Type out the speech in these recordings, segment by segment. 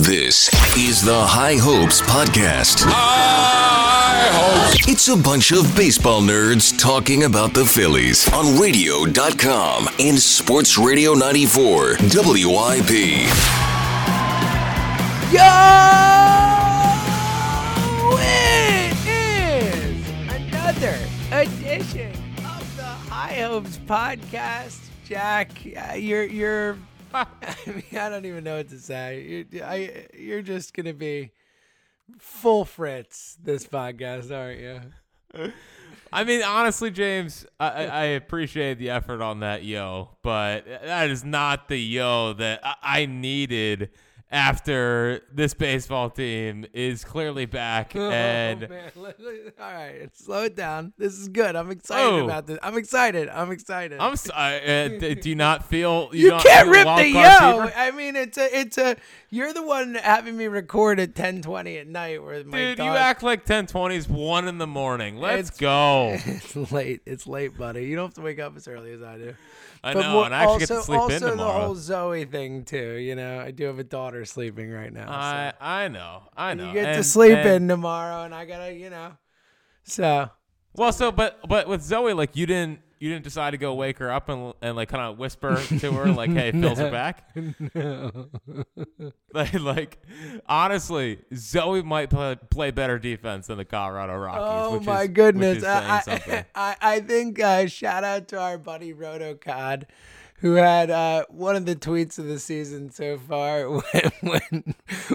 This is the High Hopes Podcast. High Hopes. It's a bunch of baseball nerds talking about the Phillies on radio.com and Sports Radio 94 WIP. Yo! It is another edition of the High Hopes Podcast. Jack, uh, you're you're. I mean, I don't even know what to say. You're, I, you're just gonna be full Fritz this podcast, aren't you? I mean, honestly, James, I, I appreciate the effort on that yo, but that is not the yo that I- I needed after this baseball team is clearly back and oh, man. all right, slow it down. This is good. I'm excited Oh. about this. I'm excited. I'm excited. I'm sorry. Uh, do you not feel You don't can't rip the yo. I mean, it's a, it's a. You're the one having me record at 10:20 at night, where my Dude, you act like 10:20 is one in the morning. Let's It's- go. It's late. It's late, buddy. You don't have to wake up as early as I do. I But know, more- and I actually also, get to sleep also in the whole Zoe thing too. You know, I do have a daughter sleeping right now. I so. I know, I know. You get to sleep and- in tomorrow, and I gotta, you know. So Well, so but but with Zoe, like you didn't you didn't decide to go wake her up and and like kind of whisper to her like, "Hey, Phil's are back." like, like honestly, Zoe might play, play better defense than the Colorado Rockies. Oh which my is, goodness! I. I, I, I think uh, shout out to our buddy Rotocod, who had uh, one of the tweets of the season so far. When when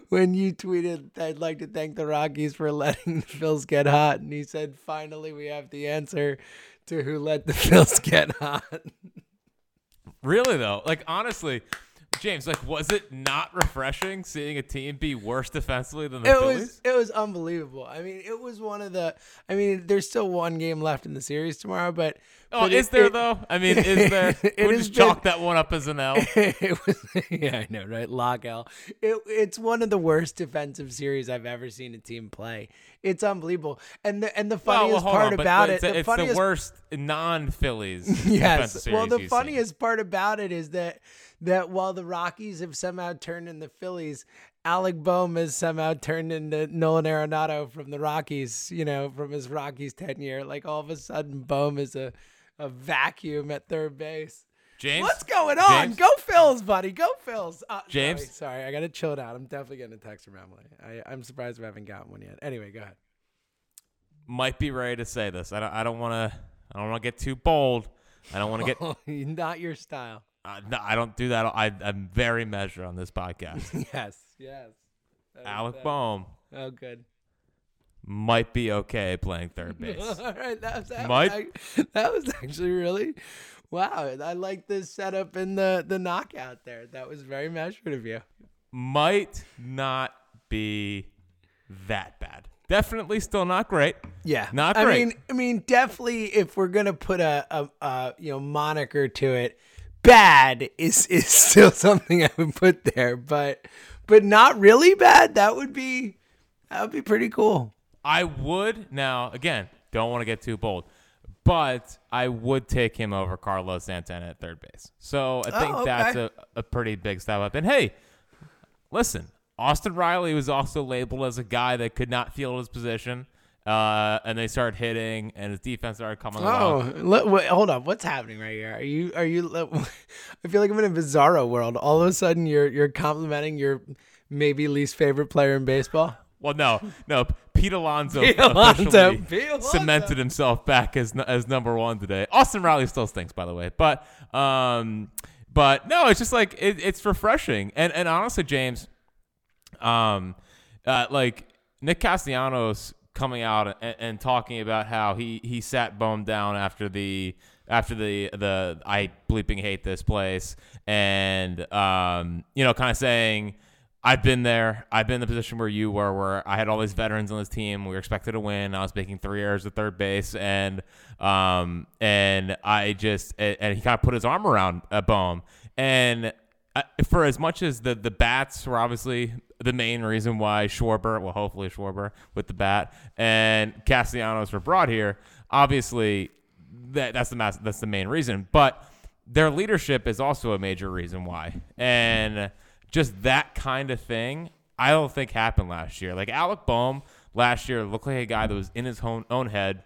when you tweeted, "I'd like to thank the Rockies for letting the Phils get hot," and he said, "Finally, we have the answer to who let the Phils get hot." Really though, like honestly. James, like, was it not refreshing seeing a team be worse defensively than the it Phillies? was it was unbelievable. I mean, it was one of the. I mean, there's still one game left in the series tomorrow, but oh, but is it- there it- though? I mean, is there? It We'll has just chalk that one up as an L. it was yeah, I know, right? Lock L. It, it's one of the worst defensive series I've ever seen a team play. It's unbelievable, and the and the funniest well, hold part on, about it, the it's funniest the worst non-Phillies. defensive Yes. Well, the funniest part about it is that that while the Rockies have somehow turned into Phillies, Alec Bohm has somehow turned into Nolan Arenado from the Rockies. You know, from his Rockies tenure. Like all of a sudden, Bohm is a a vacuum at third base. James, What's going on? James? Go Phils, buddy. Go Phils. Uh, James? Sorry, sorry, I got to chill it out. I'm definitely getting a text from Emily. I, I'm surprised I haven't gotten one yet. Anyway, go ahead. might be ready to say this. I don't. I don't want to. I don't want to get too bold. I don't want to get. Not your style. Uh, no, I don't do that. I, I'm very measured on this podcast. Yes, yes. That Alec. Bohm Oh, good. might be okay playing third base. All right, that was, that, Might- was, ac- that was actually really wow. I like the setup and the the knockout there. That was very measured of you. might not be that bad. Definitely still not great. Yeah, Not I great. mean, I mean, definitely, if we're gonna put a, a, a you know moniker to it, bad is is still something I would put there, but but not really bad. That would be that would be pretty cool. I would now again. Don't want to get too bold, but I would take him over Carlos Santana at third base. So I oh, think Oh, okay. that's a, a pretty big step up. And hey, listen, Austin Riley was also labeled as a guy that could not field his position. Uh, and they started hitting, and his defense started coming Oh, let, wait, hold on. What's happening right here? Are you are you? I feel like I'm in a bizarro world. All of a sudden, you're you're complimenting your maybe least favorite player in baseball. Well, no, no. Pete Alonso, Pete Alonso, Pete Alonso. cemented himself back as as number one today. Austin Riley still stinks, by the way, but um, But no, it's just like it, it's refreshing. And and honestly, James, um, uh, like Nick Castellanos coming out and, and talking about how he he sat Bohm down after the after the the I bleeping hate this place and um you know kind of saying I've been there. I've been in the position where you were, where I had all these veterans on this team. We were expected to win. I was making three errors at third base, and um, and I just and he kind of put his arm around a Bohm. And for as much as the the bats were obviously the main reason why Schwarber, well, hopefully Schwarber with the bat and Castellanos were brought here, obviously that that's the mass, that's the main reason. But their leadership is also a major reason why, and just that kind of thing, I don't think happened last year. Like Alec Bohm last year looked like a guy that was in his own, own head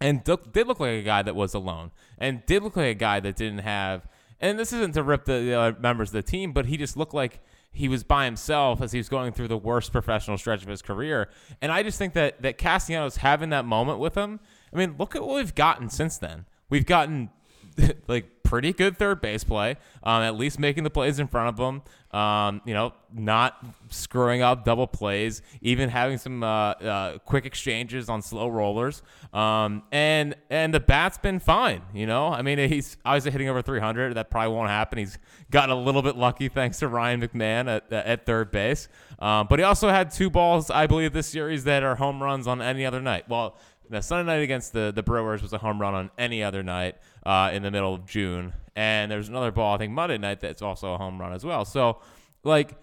and did look like a guy that was alone and did look like a guy that didn't have and this isn't to rip the, the other members of the team, but he just looked like he was by himself as he was going through the worst professional stretch of his career. And I just think that that Castellanos having that moment with him. I mean, look at what we've gotten since then. We've gotten like pretty good third base play, um, at least making the plays in front of him. Um, you know, not screwing up double plays, even having some uh, uh, quick exchanges on slow rollers. Um, and and the bat's been fine. You know, I mean, he's obviously hitting over 300. That probably won't happen. He's gotten a little bit lucky thanks to Ryan McMahon at, at third base. Um, but he also had two balls, I believe, this series that are home runs on any other night. Well, the Sunday night against the, the Brewers was a home run on any other night uh, in the middle of June. And there's another ball, I think Monday night, that's also a home run as well. So, like,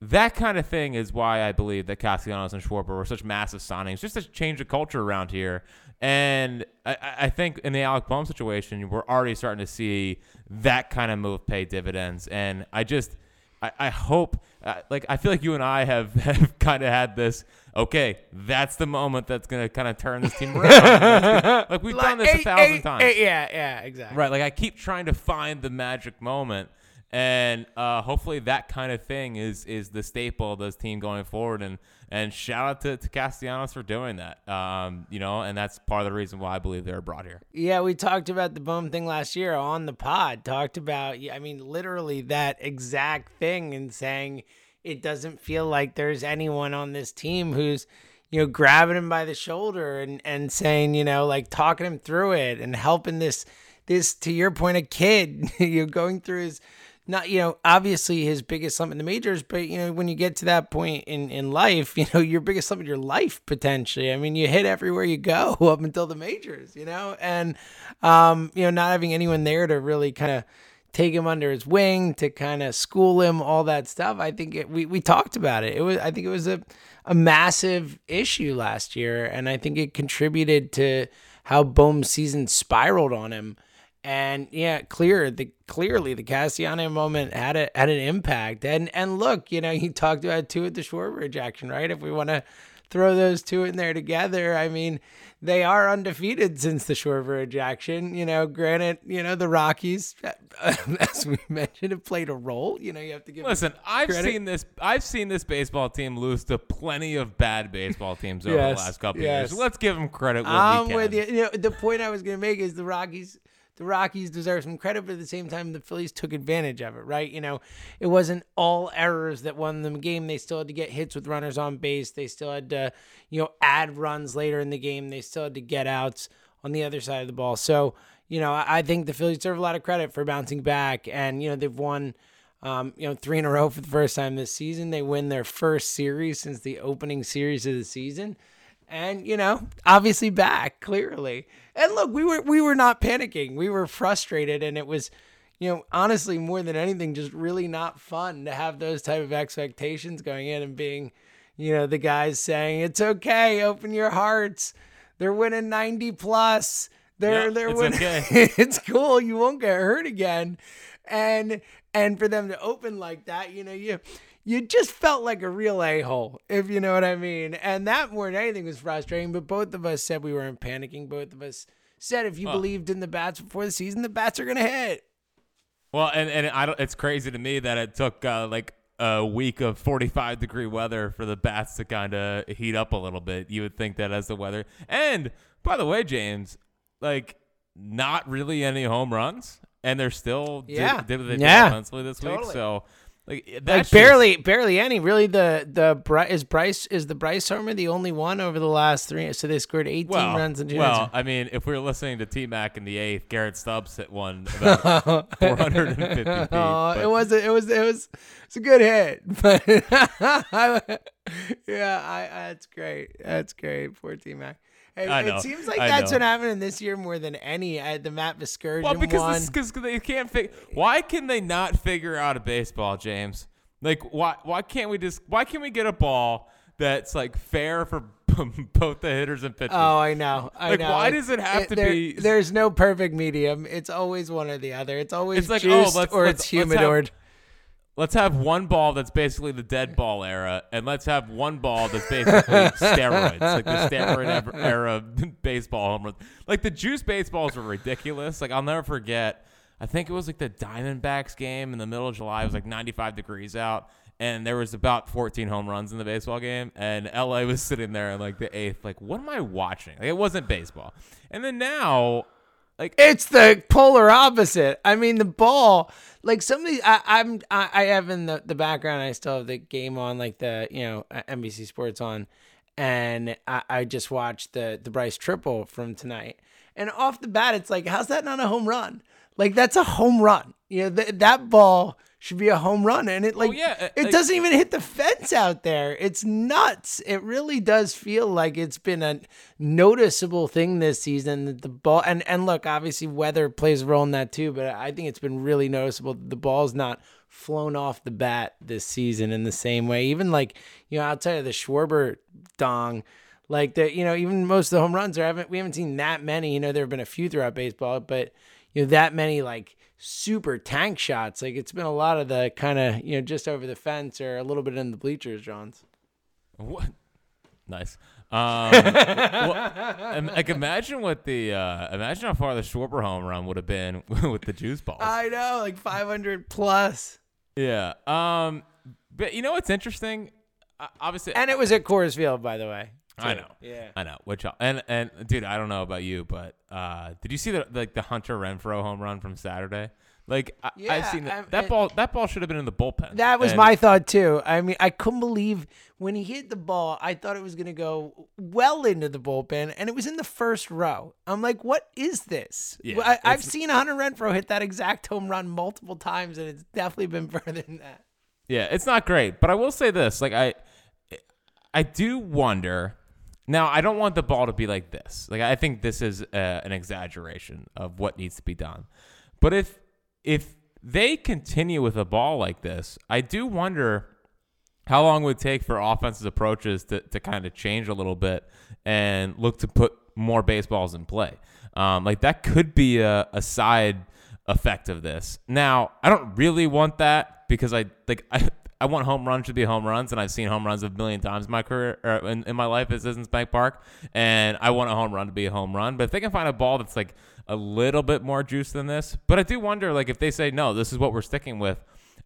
that kind of thing is why I believe that Castellanos and Schwarber were such massive signings, just to change the culture around here. And I, I think in the Alec Bohm situation, we're already starting to see that kind of move pay dividends. And I just, I, I hope, uh, like, I feel like you and I have, have kind of had this okay, that's the moment that's going to kind of turn this team around. like we've like, done this a thousand times. yeah, yeah, exactly. Right. Like I keep trying to find the magic moment. And uh, hopefully that kind of thing is is the staple of this team going forward. And and shout out to, to Castellanos for doing that. Um, you know, and that's part of the reason why I believe they were brought here. Yeah, we talked about the boom thing last year on the pod. Talked about, I mean, literally that exact thing, and saying it doesn't feel like there's anyone on this team who's you know grabbing him by the shoulder and and saying you know like talking him through it and helping this this to your point a kid you're going through his not you know obviously his biggest slump in the majors but you know when you get to that point in in life you know your biggest slump in your life potentially. I mean you hit everywhere you go up until the majors you know? And um you know not having anyone there to really kind of take him under his wing to kind of school him, all that stuff. I think it, we we talked about it. It was I think it was a a massive issue last year, and I think it contributed to how Bohm's season spiraled on him. And yeah, clear the clearly the Cassiano moment had a had an impact. And and look, you know, he talked about two at the Schwarber action, right? If we want to throw those two in there together, I mean, they are undefeated since the Schwarber action. You know, granted, you know the Rockies, as we mentioned, have played a role. You know, you have to give. Listen, I've credit. seen this. I've seen this baseball team lose to plenty of bad baseball teams over yes, the last couple yes. years. Let's give them credit. I'm with you. You know, the point I was going to make is the Rockies the Rockies deserve some credit, but at the same time, the Phillies took advantage of it, right? You know, it wasn't all errors that won them a game. They still had to get hits with runners on base. They still had to, you know, add runs later in the game. They still had to get outs on the other side of the ball. So, you know, I think the Phillies deserve a lot of credit for bouncing back. And, you know, they've won, um, you know, three in a row for the first time this season. They win their first series since the opening series of the season and you know obviously back clearly. And look we were we were not panicking. We were frustrated and it was you know honestly more than anything just really not fun to have those type of expectations going in and being you know the guys saying it's okay open your hearts. They're winning 90 plus. They're yeah, they're it's winning okay. it's cool. You won't get hurt again. And and for them to open like that you know you you just felt like a real a hole, if you know what I mean. And that more than anything was frustrating. But both of us said we weren't panicking. Both of us said if you believed in the bats before the season, the bats are going to hit. Well, and and I don't. It's crazy to me that it took uh, like a week of 45 degree weather for the bats to kind of heat up a little bit. You would think that as the weather. And by the way, James, like not really any home runs and they're still Yeah. did, what they did Yeah. offensively this week. So like eh, like that's barely, barely any. Really, the the is Bryce is the Bryce Homer the only one over the last three? So they scored 18 well, runs in two well. I mean, if we were listening to T Mac in the eighth, Garrett Stubbs hit one about 450 feet. Oh, but- it was it was it was it's a good hit, but yeah, I that's great. That's great. Poor T Mac. Hey, I know, It seems like I that's know. what happening this year more than any. I, the Matt Vasgersian Well, because cause they can't figure. Why can they not figure out a baseball, James? Like, why why can't we just? Why can't we get a ball that's like fair for both the hitters and pitchers? Oh, I know. I Like, know. why does it have to there- be- There's no perfect medium. It's always one or the other. It's always It's like, oh, juiced let's- or let's- it's let's have- humidored. Let's have one ball that's basically the dead ball era, and let's have one ball that's basically steroids, like the steroid era baseball home run. Like the juice baseballs were ridiculous. Like I'll never forget. I think it was like the Diamondbacks game in the middle of July. It was like 95 degrees out, and there was about 14 home runs in the baseball game. And LA was sitting there in like the eighth, like, what am I watching? Like, it wasn't baseball. And then now, like, It's the polar opposite. I mean, the ball, like some of these, I, I'm, I, I have in the, the background, I still have the game on, like the, you know, uh, NBC Sports on, and I, I just watched the, the Bryce triple from tonight. And off the bat, it's like, how's that not a home run? Like, that's a home run. You know, th- that ball should be a home run. And it, like, yeah, uh, it like- doesn't even hit the fence out there. It's nuts. It really does feel like it's been a noticeable thing this season that the ball and and look, obviously weather plays a role in that too, but I think it's been really noticeable that the ball's not flown off the bat this season in the same way. Even like, you know, outside of the Schwarber dong, like the you know, even most of the home runs there haven't we haven't seen that many. You know, there have been a few throughout baseball, but you know, that many like super tank shots. Like it's been a lot of the kind of, you know, just over the fence or a little bit in the bleachers, Johns. What? Nice. Um, well, like imagine what the uh, imagine how far the Schwarber home run would have been with the juice balls. I know, like 500 plus. yeah. Um. But you know what's interesting? Uh, obviously, And it was at Coors Field, by the way. I know. Yeah. I know. Which and and dude, I don't know about you, but uh, did you see the like the Hunter Renfroe home run from Saturday? Like I, Yeah, I've seen that. um, that ball. That ball should have been in the bullpen. That was And- my thought too. I mean, I couldn't believe when he hit the ball. I thought it was going to go well into the bullpen, and it was in the first row. I'm like, what is this? Yeah, I, I've seen Hunter Renfroe hit that exact home run multiple times, and it's definitely been further than that. Yeah, it's not great, but I will say this: like I, I do wonder. Now, I don't want the ball to be like this. Like I think this is uh, an exaggeration of what needs to be done. But if if they continue with a ball like this, I do wonder how long it would take for offensive approaches to, to kind of change a little bit and look to put more baseballs in play. Um, like that could be a, a side effect of this. Now, I don't really want that because I like I, I want home runs to be home runs, and I've seen home runs a million times in my career or in, in my life at Citizens Bank Park, and I want a home run to be a home run. But if they can find a ball that's like a little bit more juice than this, but I do wonder like if they say no, this is what we're sticking with.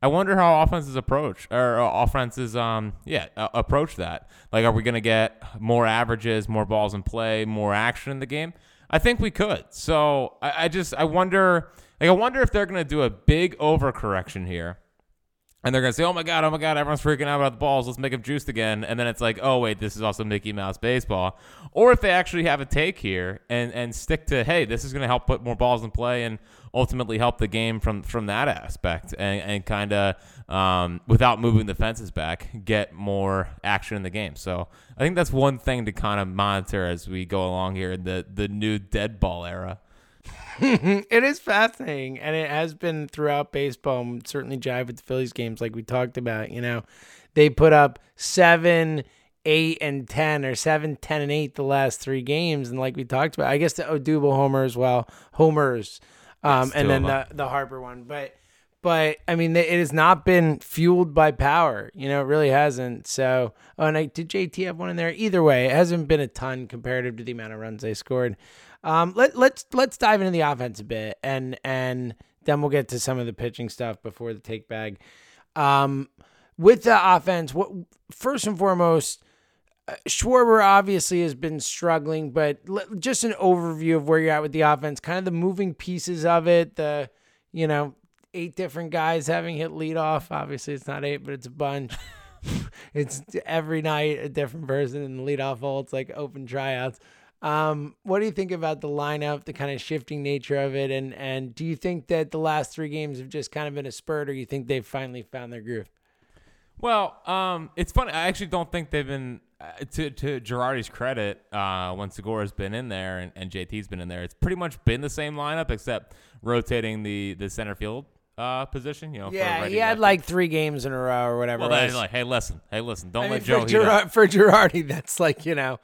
I wonder how offenses approach or uh, offenses, um, yeah, uh, approach that. Like, are we going to get more averages, more balls in play, more action in the game? I think we could. So I, I just, I wonder, like, I wonder if they're going to do a big overcorrection here. And they're gonna say, "Oh my god, oh my god, everyone's freaking out about the balls. Let's make them juiced again." And then it's like, "Oh wait, this is also Mickey Mouse baseball." Or if they actually have a take here and and stick to, "Hey, this is gonna help put more balls in play and ultimately help the game from from that aspect and and kind of um, without moving the fences back, get more action in the game." So I think that's one thing to kind of monitor as we go along here in the the new dead ball era. It is fascinating, and it has been throughout baseball. and Certainly, jive with the Phillies games, like we talked about. You know, they put up seven, eight, and ten, or seven, ten, and eight the last three games, and like we talked about, I guess the Odubel homer as well, homers, um, and then the the Harper one, but. But I mean, it has not been fueled by power. You know, it really hasn't. So, oh, and I, did JT have one in there? Either way, it hasn't been a ton comparative to the amount of runs they scored. Um, let let's let's dive into the offense a bit, and and then we'll get to some of the pitching stuff before the take bag. Um, with the offense, what first and foremost, uh, Schwarber obviously has been struggling, but just an overview of where you're at with the offense, kind of the moving pieces of it, the you know, eight different guys having hit leadoff. Obviously, it's not eight, but it's a bunch. it's every night a different person in the leadoff hole. It's like open tryouts. Um, what do you think about the lineup, the kind of shifting nature of it, and and do you think that the last three games have just kind of been a spurt, or you think they've finally found their groove? Well, um, it's funny. I actually don't think they've been uh, to to Girardi's credit. Uh, when Segura's been in there and, and JT's been in there, it's pretty much been the same lineup except rotating the the center field uh, position. You know, Yeah, for he had like three games in a row or whatever. Well, it that was. is like, hey, listen, hey, listen, don't I let for, Joe up. Girard, for Girardi, that's like you know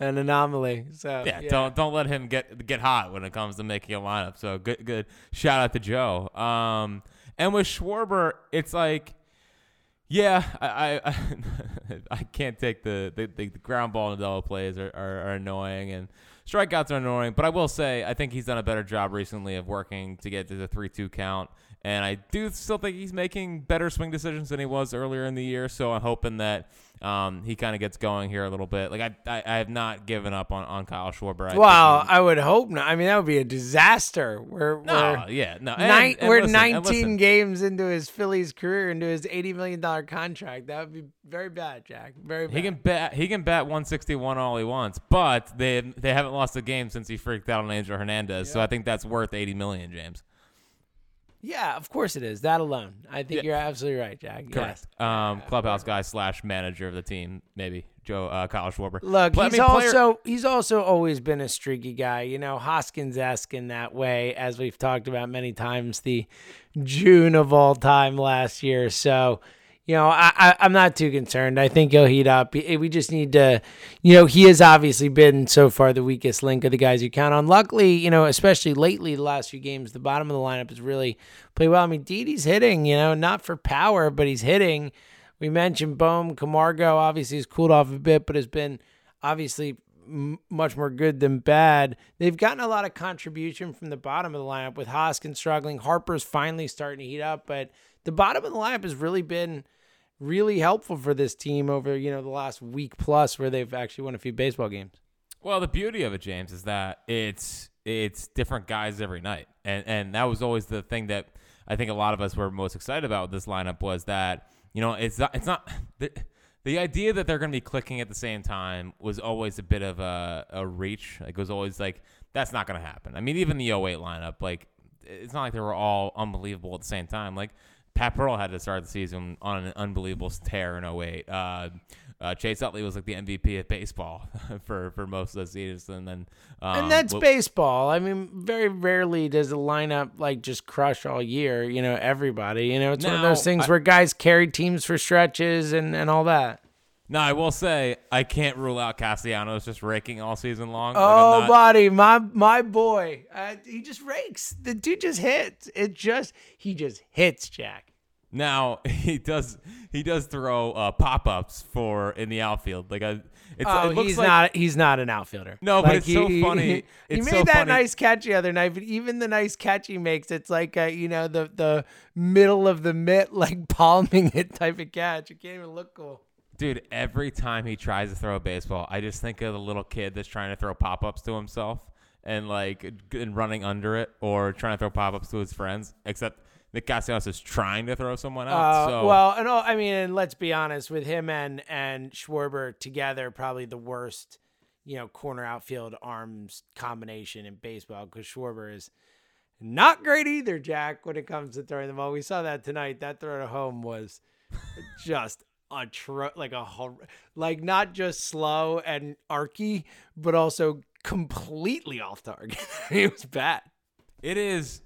an anomaly. So Yeah, don't don't let him get get hot when it comes to making a lineup. So good good shout out to Joe. Um, and with Schwarber, it's like, yeah, I I, I can't take the, the the ground ball and double plays are, are, are annoying and strikeouts are annoying. But I will say I think he's done a better job recently of working to get to the three two count. And I do still think he's making better swing decisions than he was earlier in the year. So I'm hoping that um, he kind of gets going here a little bit. Like I, I, I have not given up on, on Kyle Schwarber. I Wow, I would hope not. I mean, that would be a disaster. We're no, we're, yeah, no. And, nine, and we're listen, 19 games into his Phillies career, into his 80 million dollar contract. That would be very bad, Jack. Very bad. He can bat. He can bat 161 all he wants, but they they haven't lost a game since he freaked out on Angel Hernandez. So I think that's worth 80 million, James. Yeah, of course it is. That alone. I think Yeah. you're absolutely right, Jack. Yes. Um, clubhouse guy slash manager of the team, maybe Joe uh, Kyle Schwarber. Look, he's mean, player- also he's also always been a streaky guy. You know, Hoskins esque in that way, as we've talked about many times. The June of all time last year. So, you know, I, I I'm not too concerned. I think he'll heat up. We just need to, you know, he has obviously been so far the weakest link of the guys you count on. Luckily, you know, especially lately, the last few games, the bottom of the lineup has really played well. I mean, Didi's hitting. You know, not for power, but he's hitting. We mentioned Bohm, Camargo obviously has cooled off a bit, but has been obviously much more good than bad. They've gotten a lot of contribution from the bottom of the lineup with Hoskins struggling. Harper's finally starting to heat up, but the bottom of the lineup has really been really helpful for this team over, you know, the last week plus where they've actually won a few baseball games. Well, the beauty of it, James, is that it's it's different guys every night, and and that was always the thing that I think a lot of us were most excited about this lineup was that you know it's not it's not the, the idea that they're going to be clicking at the same time was always a bit of a, a reach. Like it was always like that's not going to happen. I mean, even the 08 lineup, like it's not like they were all unbelievable at the same time. Like Pat Burrell had to start the season on an unbelievable tear in 08. Uh, uh, Chase Utley was like the MVP of baseball for, for most of the season, and then um, and that's baseball. I mean, very rarely does a lineup like just crush all year, you know, everybody. You know, it's one of those things I- where guys carry teams for stretches and, and all that. Now I will say I can't rule out Castellanos just raking all season long. Like, Oh, not- buddy, my my boy, uh, he just rakes. The dude just hits. It just he just hits, Jack. Now he does he does throw uh, pop ups for in the outfield. Like a, it's, Oh, it looks he's like, not he's not an outfielder. No, but Like, it's so he- funny. He, It's made so that funny. nice catch the other night, but even the nice catch he makes, it's like uh, you know the the middle of the mitt, like palming it type of catch. It can't even look cool. Dude, every time he tries to throw a baseball, I just think of the little kid that's trying to throw pop ups to himself and like and running under it or trying to throw pop ups to his friends. Except Nick Castellanos is trying to throw someone out. Uh, so well, and all, I mean, and let's be honest, with him and and Schwarber together, probably the worst, you know, corner outfield arms combination in baseball because Schwarber is not great either, Jack, when it comes to throwing the ball. We saw that tonight. That throw to home was just a tro- like a hor- like not just slow and arky, but also completely off target. it was bad. it is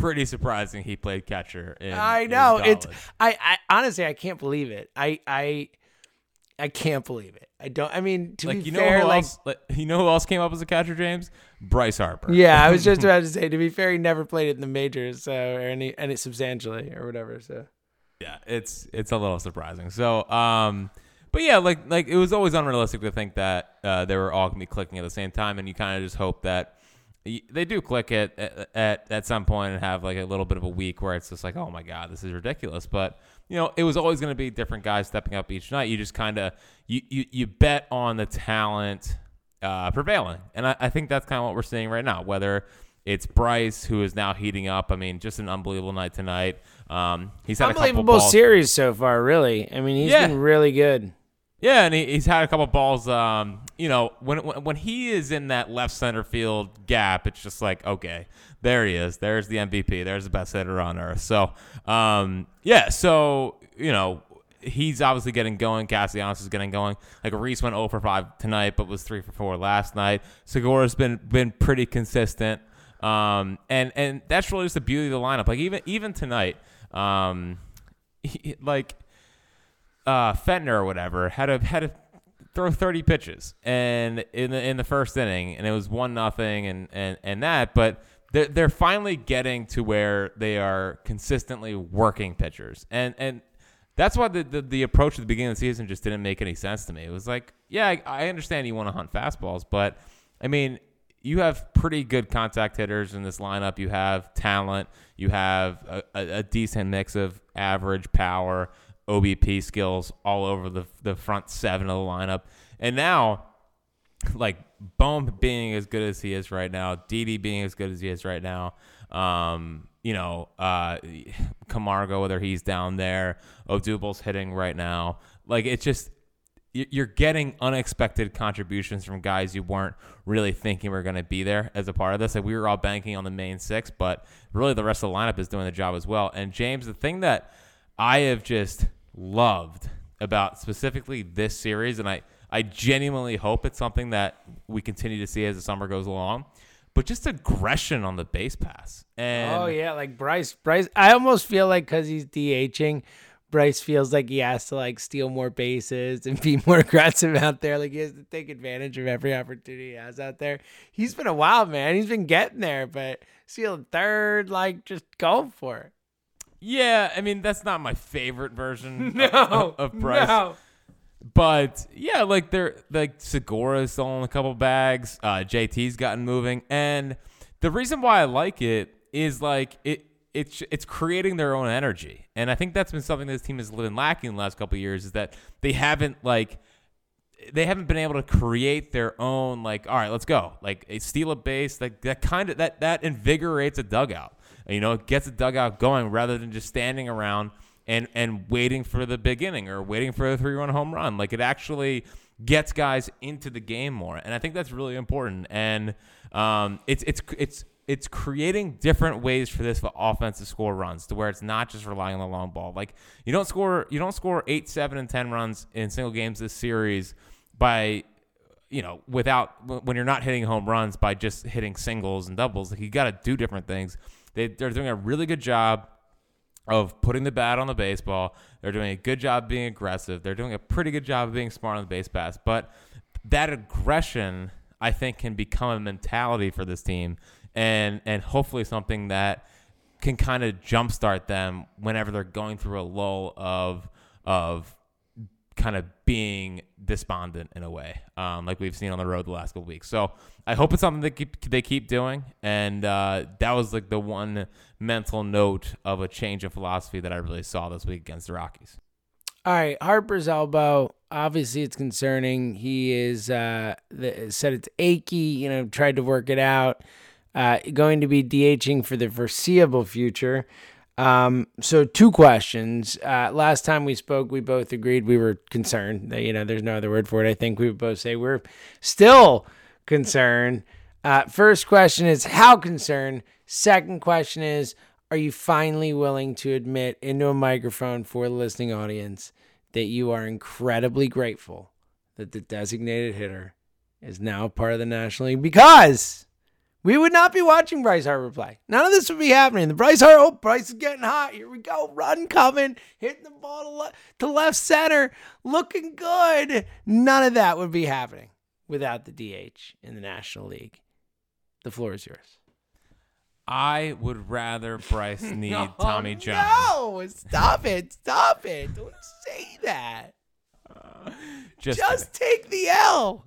pretty surprising he played catcher. In, I know it's. I, I honestly I can't believe it. I I I can't believe it. I don't. I mean, to like be you know fair, who like else? Like, you know who else came up as a catcher, James? Bryce Harper. yeah, I was just about to say. To be fair, he never played it in the majors, so or any any substantially or whatever. So yeah, it's it's a little surprising. So, um, but yeah, like like it was always unrealistic to think that uh, they were all gonna be clicking at the same time, and you kind of just hope that they do click it at, at at some point and have like a little bit of a week where it's just like, oh my god, this is ridiculous. But you know, it was always gonna be different guys stepping up each night. You just kind of you, you you bet on the talent uh, prevailing, and I, I think that's kind of what we're seeing right now. Whether it's Bryce who is now heating up. I mean, just an unbelievable night tonight. Um, he's had a couple Unbelievable series so far, really. I mean, he's Yeah. been really good. Yeah, and he, he's had a couple balls. Um, you know, when when when he is in that left center field gap, it's just like okay, there he is. There's the MVP. There's the best hitter on earth. So, um, yeah. So you know, he's obviously getting going. Castellanos is getting going. Like Rhys went 0 for 5 tonight, but was 3 for 4 last night. Segura's been been pretty consistent. Um, and and that's really just the beauty of the lineup. Like even even tonight, um, he- like uh, Feltner or whatever had to had to throw 30 pitches and in the in the first inning and it was one nothing and and and that but they're, they're finally getting to where they are consistently working pitchers and and that's why the, the, the approach at the beginning of the season just didn't make any sense to me. It was like, yeah, I, I understand you want to hunt fastballs, but I mean, you have pretty good contact hitters in this lineup. You have talent. You have a, a, a decent mix of average power, OBP skills all over the the front seven of the lineup. And now, like Bohm being as good as he is right now, Didi being as good as he is right now, um, you know, uh, Camargo, whether he's down there, Odubel's hitting right now. Like it's just you're getting unexpected contributions from guys you weren't really thinking were going to be there as a part of this. Like we were all banking on the main six, but really the rest of the lineup is doing the job as well. And James, the thing that I have just loved about specifically this series, and I I genuinely hope it's something that we continue to see as the summer goes along. But just aggression on the base pass. And oh yeah, like Bryce. Bryce. I almost feel like because he's DHing, Bryce feels like he has to like steal more bases and be more aggressive out there. Like he has to take advantage of every opportunity he has out there. He's been a wild man. He's been getting there, but stealing third, like just go for it. Yeah, I mean that's not my favorite version No, of, of Bryce. no. But yeah, like they're like Segura's still in a couple bags. Uh, JT's gotten moving, and the reason why I like it is like it it's it's creating their own energy, and I think that's been something this team has been lacking the last couple of years is that they haven't like they haven't been able to create their own like all right let's go like a steal a base like that kind of that that invigorates a dugout you know it gets a dugout going rather than just standing around and and waiting for the beginning or waiting for a three run home run like it actually gets guys into the game more and i think that's really important and um it's it's it's it's creating different ways for this offense to score runs to where it's not just relying on the long ball. Like you don't score you don't score eight, seven, and ten runs in single games this series by you know without when you're not hitting home runs by just hitting singles and doubles. Like you got to do different things. They they're doing a really good job of putting the bat on the baseball. They're doing a good job being aggressive. They're doing a pretty good job of being smart on the base pass. But that aggression, I think, can become a mentality for this team, and and hopefully something that can kind of jumpstart them whenever they're going through a lull of of kind of being despondent in a way, um, like we've seen on the road the last couple weeks. So I hope it's something they keep they keep doing, and uh, that was like the one mental note of a change of philosophy that I really saw this week against the Rockies. All right, Harper's elbow. Obviously, it's concerning. He is uh, the, said it's achy. You know, tried to work it out. Uh, going to be DHing for the foreseeable future. Um, so two questions. Uh, last time we spoke, we both agreed we were concerned. That, you know, there's no other word for it. I think we would both say we're still concerned. Uh, first question is how concerned. Second question is, are you finally willing to admit into a microphone for the listening audience that you are incredibly grateful that the designated hitter is now part of the National League because we would not be watching Bryce Harper play. None of this would be happening. The Bryce Harper, oh, Bryce is getting hot. Here we go. Run coming, hitting the ball to, le- to left center, looking good. None of that would be happening without the DH in the National League. The floor is yours. I would rather Bryce need Tommy John. No, stop it. Stop it. Don't say that. Uh, just, Just take the L.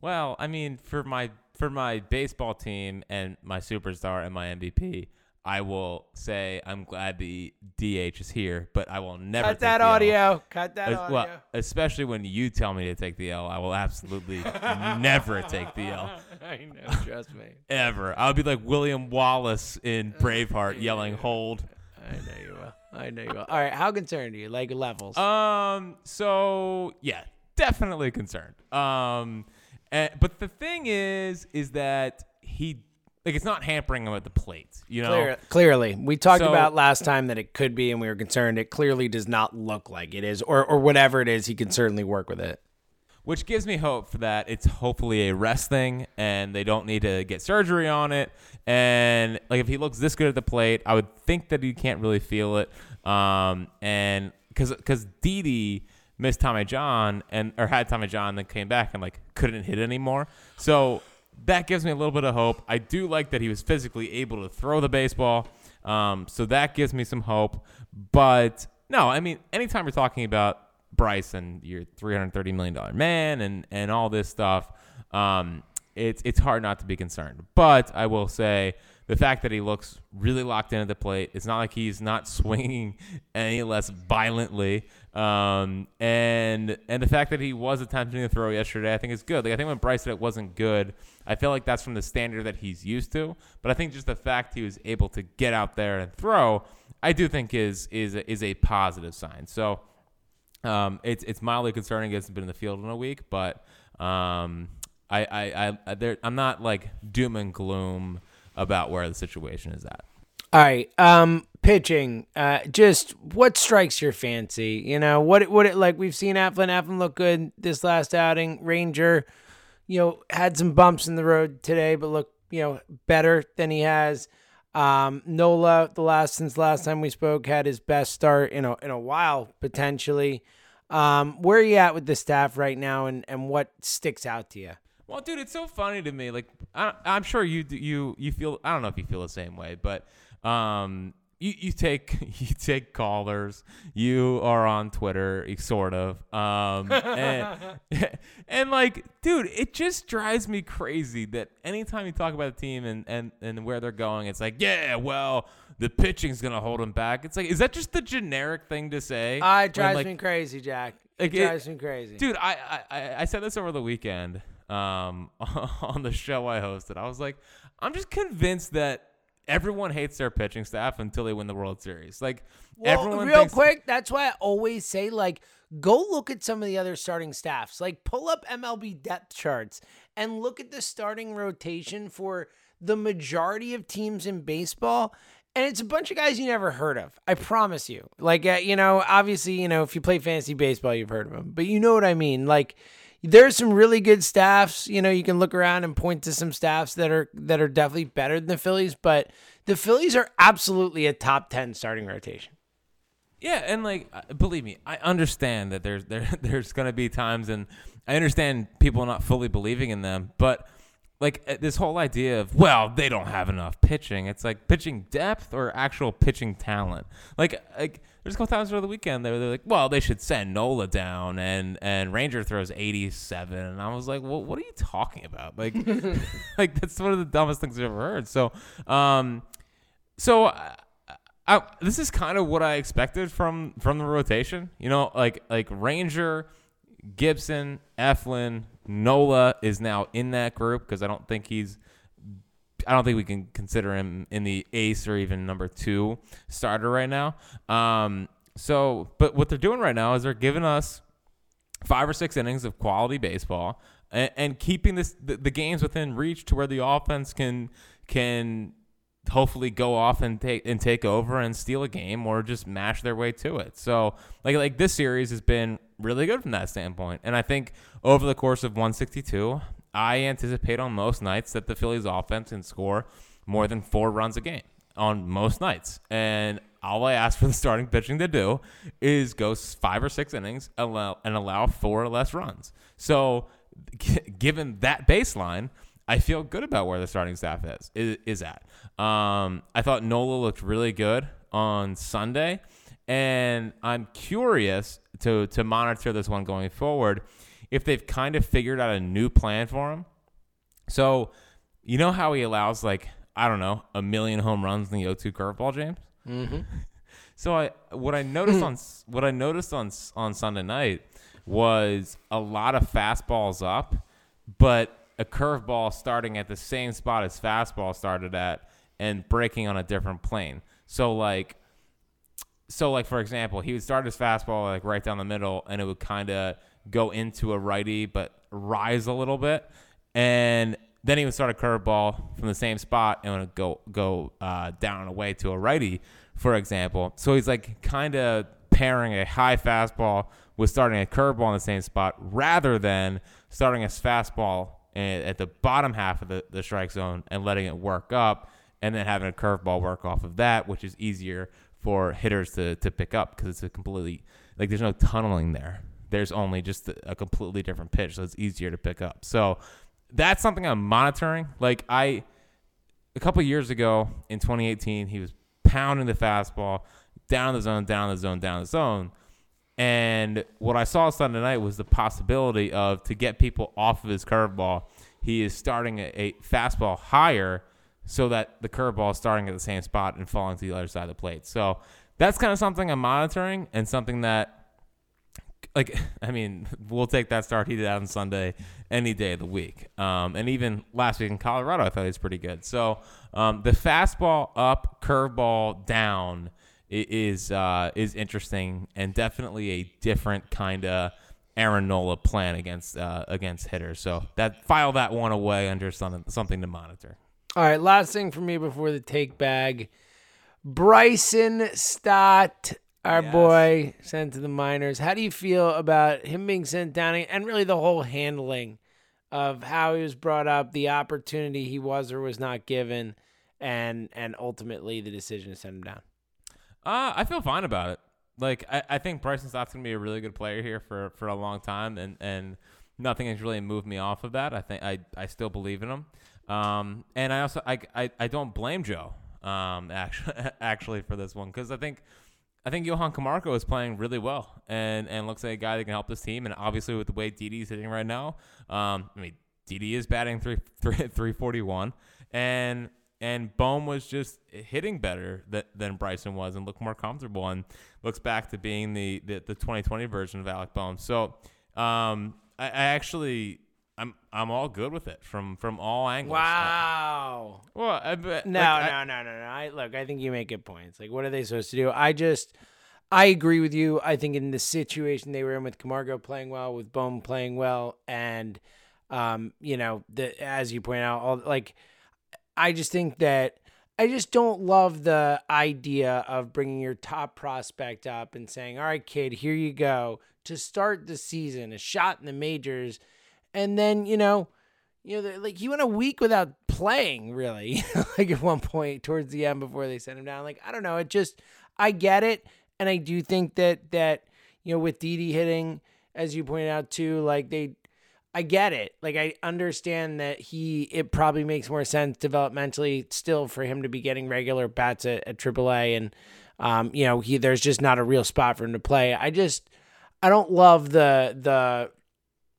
well, I mean, for my for my baseball team and my superstar and my MVP, I will say I'm glad the DH is here, but I will never Cut take that the L. audio. Cut that As- audio. well, especially when you tell me to take the L, I will absolutely never take the L. I know, trust me. ever. I'll be like William Wallace in Braveheart yelling "Hold." I know you will. I know you will. All right, how concerned are you? Like levels? Um. So yeah, definitely concerned. Um. And, but the thing is, is that he like it's not hampering him at the plate. You know. Clear, clearly, we talked So- about last time that it could be, and we were concerned. It clearly does not look like it is, or or whatever it is. He can certainly work with it. which gives me hope for that it's hopefully a rest thing and they don't need to get surgery on it and like if he looks this good at the plate i would think that he can't really feel it um and because because Didi missed Tommy John and or had Tommy John then came back and like couldn't hit anymore so that gives me a little bit of hope i do like that he was physically able to throw the baseball um so that gives me some hope but no i mean anytime you're talking about Bryson, your three hundred thirty million dollar man, and and all this stuff. Um, it's it's hard not to be concerned. But I will say the fact that he looks really locked in at the plate. It's not like he's not swinging any less violently. Um, and and the fact that he was attempting to throw yesterday, I think is good. Like I think when Bryce said it wasn't good, I feel like that's from the standard that he's used to. But I think just the fact he was able to get out there and throw, I do think is is is a positive sign. So. Um, it's it's mildly concerning. He hasn't been in the field in a week, but um, I I, I, there, I'm not like doom and gloom about where the situation is at. All right. Um, pitching. Uh, just what strikes your fancy? You know, what what it like? We've seen Eflin. Eflin look good this last outing. Ranger, you know, had some bumps in the road today, but look, you know, better than he has. Um, Nola, the last since last time we spoke, had his best start in a in a while potentially. Um, where are you at with the staff right now, and and what sticks out to you? Well, dude, it's so funny to me. Like, I, I'm sure you you you feel. I don't know if you feel the same way, but um, you you take you take callers. You are on Twitter, sort of. Um, and, and like, dude, it just drives me crazy that anytime you talk about a team and and and where they're going, it's like, yeah, well, the pitching's gonna hold them back. It's like, is that just the generic thing to say? Uh, it When, drives like, me crazy, Jack. It like, it- drives me crazy. dude I, I I- I said this over the weekend um on the show i hosted i was like i'm just convinced that everyone hates their pitching staff until they win the world series like Well, everyone real quick, that's why I always say like go look at some of the other starting staffs. Like pull up MLB depth charts and look at the starting rotation for the majority of teams in baseball. And it's a bunch of guys you never heard of. I promise you. Like uh, you know, obviously, you know, if you play fantasy baseball, you've heard of them. But you know what I mean? Like there's some really good staffs. You know, you can look around and point to some staffs that are that are definitely better than the Phillies, but the Phillies are absolutely a top 10 starting rotation. Yeah, and like uh, believe me, I understand that there's there there's gonna be times, and I understand people not fully believing in them, but like uh, this whole idea of well, they don't have enough pitching. It's like pitching depth or actual pitching talent. Like like there's a couple times over the weekend they were they're like, well, they should send Nola down, and and Ranger throws 87, and I was like, well, what are you talking about? Like like that's one of the dumbest things I've ever heard. So um, so. Uh, I, this is kind of what I expected from from the rotation. You know, like like Ranger, Gibson, Eflin, Nola is now in that group because I don't think he's. I don't think we can consider him in the ace or even number two starter right now. Um, so, but what they're doing right now is they're giving us five or six innings of quality baseball and, and keeping this the, the games within reach to where the offense can can hopefully go off and take and take over and steal a game or just mash their way to it. So like like this series has been really good from that standpoint. And I think over the course of 162, I anticipate on most nights that the Phillies offense can score more than 4 runs a game on most nights. And all I ask for the starting pitching to do is go 5 or 6 innings and allow 4 or less runs. So given that baseline, I feel good about where the starting staff is is, is at. Um, I thought Nola looked really good on Sunday, and I'm curious to to monitor this one going forward if they've kind of figured out a new plan for him. So, you know how he allows like I don't know a million home runs in the O2 curveball, James. Mm-hmm. So I what I noticed on what I noticed on on Sunday night was a lot of fastballs up, but a curveball starting at the same spot as fastball started at and breaking on a different plane. So like so like for example, he would start his fastball like right down the middle and it would kind of go into a righty but rise a little bit and then he would start a curveball from the same spot and would go go uh, down and away to a righty, for example. So he's like kind of pairing a high fastball with starting a curveball in the same spot rather than starting a fastball at the bottom half of the, the strike zone and letting it work up and then having a curveball work off of that, which is easier for hitters to, to pick up because it's a completely like there's no tunneling there. There's only just a, completely different pitch, so it's easier to pick up. So that's something I'm monitoring. Like I, a couple years ago in 2018, he was pounding the fastball down the zone, down the zone, down the zone. And what I saw Sunday night was the possibility of to get people off of his curveball, he is starting a, a fastball higher so that the curveball is starting at the same spot and falling to the other side of the plate. So that's kind of something I'm monitoring and something that like I mean, we'll take that start he did on Sunday any day of the week. Um, and even last week in Colorado, I thought he was pretty good. So um, the fastball up, curveball down is uh, is interesting and definitely a different kind of Aaron Nola plan against uh, against hitters. So that file that one away under something something to monitor. All right, last thing for me before the take bag. Bryson Stott our yes. boy sent to the minors. How do you feel about him being sent down and really the whole handling of how he was brought up, the opportunity he was or was not given, and and ultimately the decision to send him down? Uh, I feel fine about it. Like I, I think Bryson Stott's gonna be a really good player here for, for a long time, and, and nothing has really moved me off of that. I think I, I still believe in him. Um, and I also I, I, I don't blame Joe um actually actually for this one because I think I think Johan Camargo is playing really well and, and looks like a guy that can help this team. And obviously, with the way Didi is hitting right now, um, I mean, Didi is batting three, three, 341. And and Bohm was just hitting better than, than Bryson was and looked more comfortable and looks back to being the, the, the 2020 version of Alec Bohm. So um, I, I actually I'm I'm all good with it from from all angles. Wow. well, I, no, like, no, I, no, no, no. I look. I think you make good points. Like, what are they supposed to do? I just, I agree with you. I think in the situation they were in with Camargo playing well, with Bohm playing well, and, um, you know, the as you point out, all like, I just think that. I just don't love the idea of bringing your top prospect up and saying, "All right, kid, here you go to start the season, a shot in the majors." And then you know, you know, like he went a week without playing really, like at one point towards the end before they sent him down. Like I don't know, it just I get it, and I do think that that you know with Didi hitting, as you pointed out too, like they. I get it. Like I understand that he it probably makes more sense developmentally still for him to be getting regular bats at, at AAA and um, you know, he there's just not a real spot for him to play. I just I don't love the the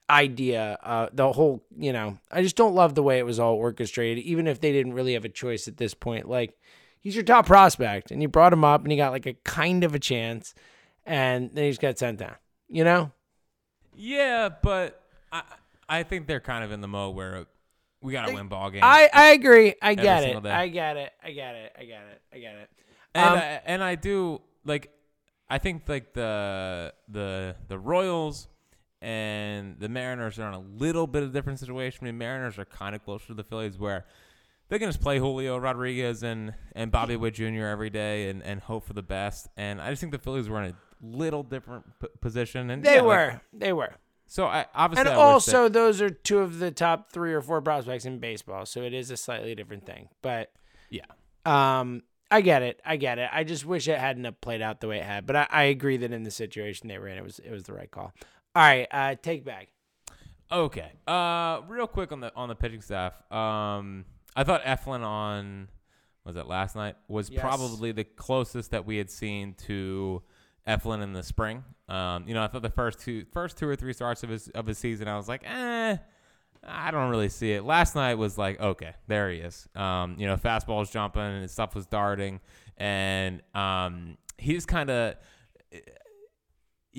idea, uh, the whole, you know, I just don't love the way it was all orchestrated, even if they didn't really have a choice at this point. Like, he's your top prospect, and you brought him up, and he got like a kind of a chance, and then he just got sent down, you know? Yeah, but I, I think they're kind of in the mode where we got to win ball games. I, I agree. I get it. I get it. I get it. I get it. I get it. And, um, I, and I do, like, I think, like, the, the, the Royals – and the Mariners are in a little bit of a different situation. I mean, Mariners are kind of closer to the Phillies where they can just play Julio Rodriguez and, and Bobby Witt Jr. every day and, and hope for the best. And I just think the Phillies were in a little different p- position. And they yeah, were, like, they were. So I obviously, and I also that, those are two of the top three or four prospects in baseball. So it is a slightly different thing. But yeah, um, I get it. I get it. I just wish it hadn't played out the way it had. But I, I agree that in the situation they were in, it was it was the right call. All right, uh, take back. Okay. Uh, real quick on the on the pitching staff. Um, I thought Eflin on was it last night was yes. probably the closest that we had seen to Eflin in the spring. Um, you know, I thought the first two first two or three starts of his of his season, I was like, eh. I don't really see it. Last night was like, okay, there he is. Um, you know, fastballs jumping and stuff was darting, and um, he just kind of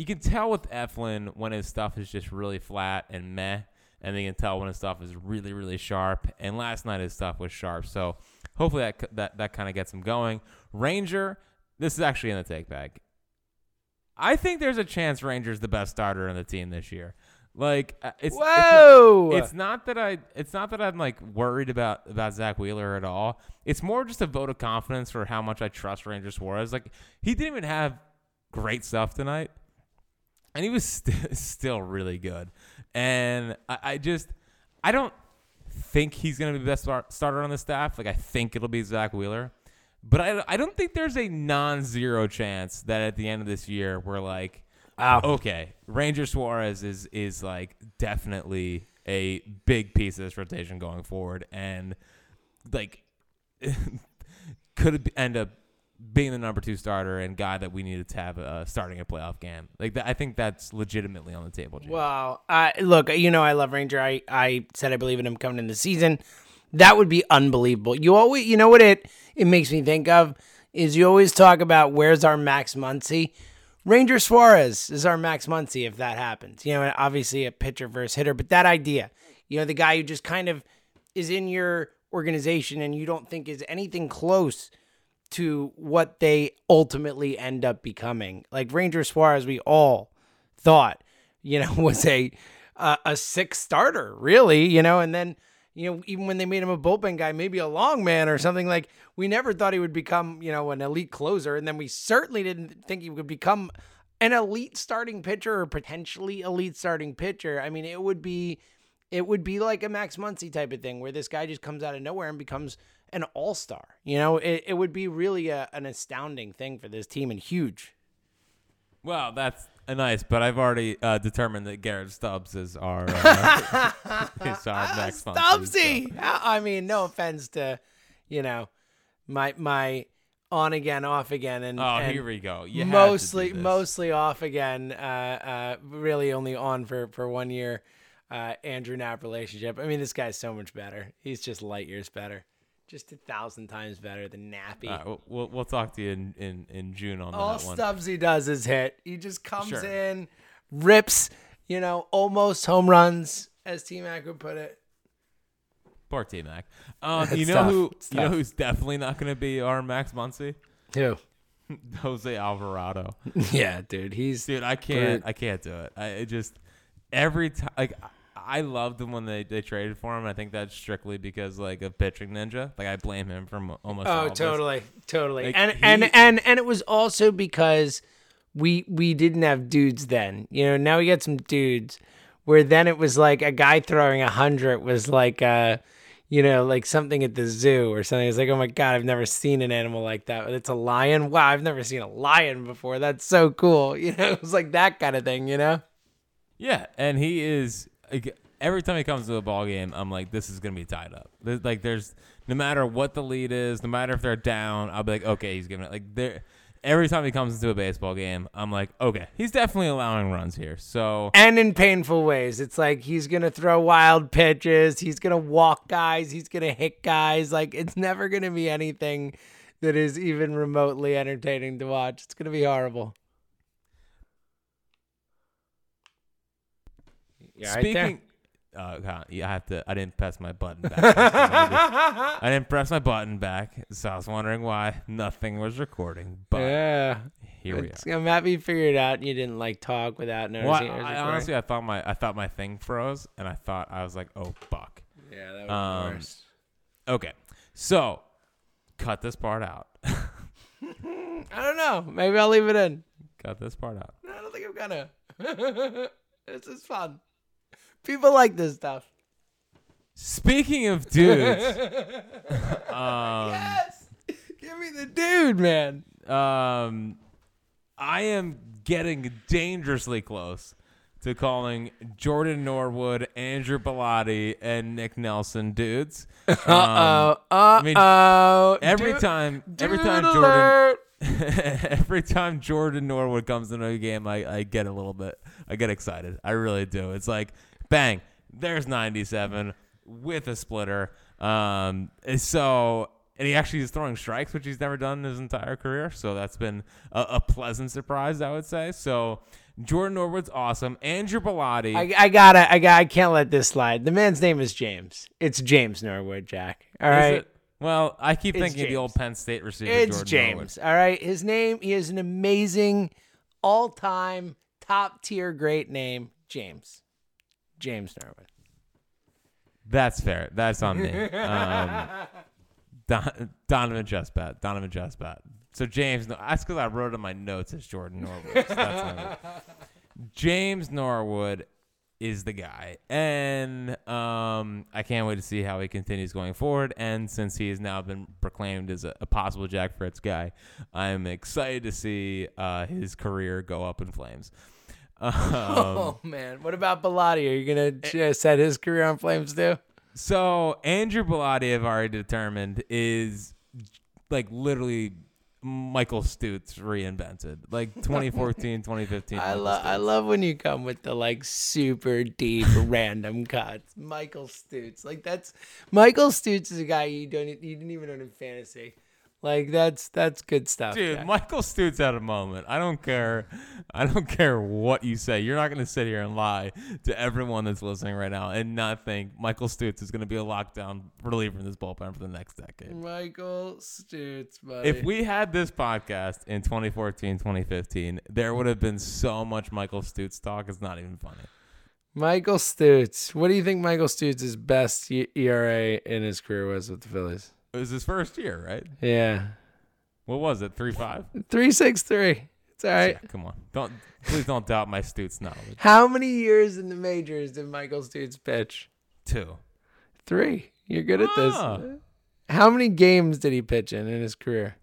you can tell with Eflin when his stuff is just really flat and meh, and they can tell when his stuff is really, really sharp. And last night his stuff was sharp, so hopefully that that that kind of gets him going. Ranger, this is actually in the take bag. I think there's a chance Ranger's the best starter on the team this year. Like uh, it's Whoa! It's not, it's not that I it's not that I'm like worried about about Zack Wheeler at all. It's more just a vote of confidence for how much I trust Ranger Suarez. Like he didn't even have great stuff tonight, and he was st- still really good. And I, I just I don't think he's gonna be the best start- starter on the staff. Like I think it'll be Zack Wheeler. But I, I don't think there's a non-zero chance that at the end of this year we're like, Wow. okay, Ranger Suarez is is like definitely a big piece of this rotation going forward, and like could end up being the number two starter and guy that we needed to have uh, starting a playoff game. Like that, I think that's legitimately on the table. James. Well, uh, look, you know I love Ranger. I, I said I believe in him coming in the season. That would be unbelievable. You always, you know what it it makes me think of is you always talk about where's our Max Muncy. Ranger Suarez is our Max Muncy if that happens. You know, obviously a pitcher versus hitter, but that idea, you know, the guy who just kind of is in your organization and you don't think is anything close to what they ultimately end up becoming. Like Ranger Suarez, we all thought, you know, was a uh, a six starter, really, you know, and then you know, even when they made him a bullpen guy, maybe a long man or something like, we never thought he would become, you know, an elite closer, and then we certainly didn't think he would become an elite starting pitcher or potentially elite starting pitcher. I mean, it would be, it would be like a Max Muncy type of thing where this guy just comes out of nowhere and becomes an all star. You know, it, it would be really a, an astounding thing for this team and huge. Well, that's nice, but I've already uh, determined that Garrett Stubbs is our uh, is our next. Stubbsy. I mean, no offense to, you know, my my on again, off again, and Oh, and here we go. You had to do mostly mostly off again. Uh, uh, really only on for for one year. Uh, Andrew Knapp relationship. I mean, this guy's so much better. He's just light years better, just a thousand times better than Nappy. All right, we'll, we'll we'll talk to you in, in, in June on All that one. Stubbsy does is hit. He just comes Sure. in, rips, you know, almost home runs, as T Mac would put it. Poor T Mac. Um, you know tough. who It's you know who's definitely not going to be our Max Muncy? Who? Jose Alvarado. yeah, dude. He's Dude, I can't. I can't do it. I it just every time like. I- loved them when they, they traded for him. I think that's strictly because like of pitching ninja. Like I blame him for mo- almost. all Oh, totally, totally. Like, and he- and and and it was also because we we didn't have dudes then. You know, now we got some dudes. Where then it was like a guy throwing a hundred was like uh you know, like something at the zoo or something. It's like, oh my god, I've never seen an animal like that. It's a lion. Wow, I've never seen a lion before. That's so cool. You know, it was like that kind of thing. You know. Yeah, and he is every time he comes to a ball game, I'm like, this is gonna be tied up. There's, like, there's no matter what the lead is, no matter if they're down, I'll be like, okay, he's giving it. Like, there. Every time he comes into a baseball game, I'm like, okay, he's definitely allowing runs here. So and in painful ways. It's like he's gonna throw wild pitches, he's gonna walk guys, he's gonna hit guys. Like it's never gonna be anything that is even remotely entertaining to watch. It's gonna be horrible. You all right there? speaking, uh, yeah, I have to. I didn't press my button back. I didn't press my button back, so I was wondering why nothing was recording. But yeah, here we are. it's, happy you figured it out. You didn't like talk without noticing. Well, I, I honestly, I thought my I thought my thing froze, and I thought I was like, oh fuck. yeah, that was um, the worst. Okay, so cut this part out. I don't know. Maybe I'll leave it in. cut this part out. I don't think I'm gonna. this is fun. People like this stuff. Speaking of dudes, um, Yes. Give me the dude, man. um, I am getting dangerously close to calling Jordan Norwood, Andrew Bellatti, and Nick Nelson dudes. Um, Uh oh. Uh mean, oh. every Dude- time, every time Jordan, every time Jordan Norwood comes into a game, I, I get a little bit, I get excited. I really do. It's like, bang, there's 97 with a splitter. Um, so, and he actually is throwing strikes, which he's never done in his entire career. So that's been a, a pleasant surprise, I would say. So Jordan Norwood's awesome. Andrew Bellatti. I, I gotta, I got, I can't let this slide. The man's name is James. It's James Norwood, Jack. All right. it? Well, I keep It's thinking of the old Penn State receiver. It's Jordan James. Norwood. All right. His name, he is an amazing, all time, top tier, great name. James. James Norwood. That's fair. That's on me. Um, Don, Donovan Justbat. Donovan Justbat. So James, that's because I wrote in my notes as Jordan Norwood. So that's not it. James Norwood is the guy, and um, I can't wait to see how he continues going forward. And since he has now been proclaimed as a, a possible Jack Fritz guy, I'm excited to see uh, his career go up in flames. Um, oh man, what about Bellatti? Are you gonna set his career on flames too? So Andrew Bellatti, I've already determined, is like literally Michael Stutes reinvented, like 2014, 2015. I love, I love when you come with the like super deep random cuts. Michael Stutes, like that's Michael Stutes is a guy you don't, you didn't even own in fantasy. Like that's that's good stuff, Dude, Jack. Michael Stutes had a moment. I don't care. I don't care what you say. You're not going to sit here and lie to everyone that's listening right now and not think Michael Stutes is going to be a lockdown reliever in this bullpen for the next decade. Michael Stutes, buddy. If we had this podcast in 2014, 2015, there would have been so much Michael Stutes talk. It's not even funny. Michael Stutes, what do you think Michael Stutes's best ERA in his career was with the Phillies? It was his first year, right? Yeah, What was it? Three five. three six three. It's all right. Yeah, come on, don't please don't doubt my Stutes knowledge. How many years in the majors did Michael Stutes pitch? Two. Three. You're good at this. Ah. How many games did he pitch in in his career?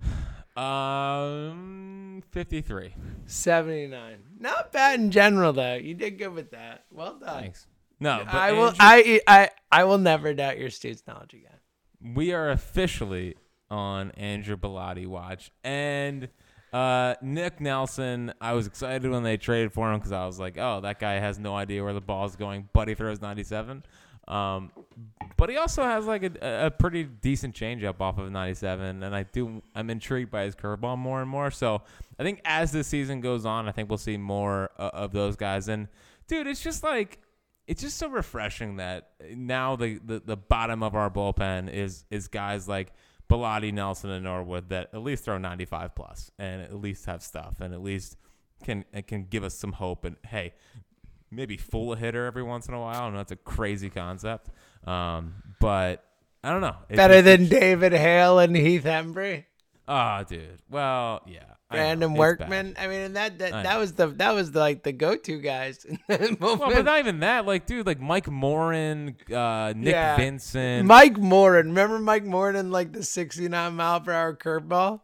Um, fifty three. 79. Not bad in general though. You did good with that. Well done. Thanks. No, but I will I I I will never doubt your Stutes knowledge again. We are officially on Andrew Bellatti watch and. Uh, Nick Nelson, I was excited when they traded for him because I was like, oh, that guy has no idea where the ball's going, but he throws 97. Um, but he also has like a, a pretty decent changeup off of 97, and I do I'm intrigued by his curveball more and more. So I think as the season goes on, I think we'll see more uh, of those guys. And dude, it's just like it's just so refreshing that eh, now the, the, the bottom of our bullpen is is guys like Bellatti, Nelson, and Norwood that at least throw 95 plus and at least have stuff and at least can eh, can give us some hope. And hey, maybe fool a hitter every once in a while. I know that's a crazy concept, um, but I don't know. It Better just- than David Hale and Heath Hembree. Oh, ah, dude. Well, yeah. Brandon Workman. bad. I mean, and that that, I that know. was the that was the, like the go to guys. Well, but not even that. Like, dude, like Mike Morin, uh, Nick Yeah. Vincent. Mike Morin. Remember Mike Morin like the 69 mile per hour curveball?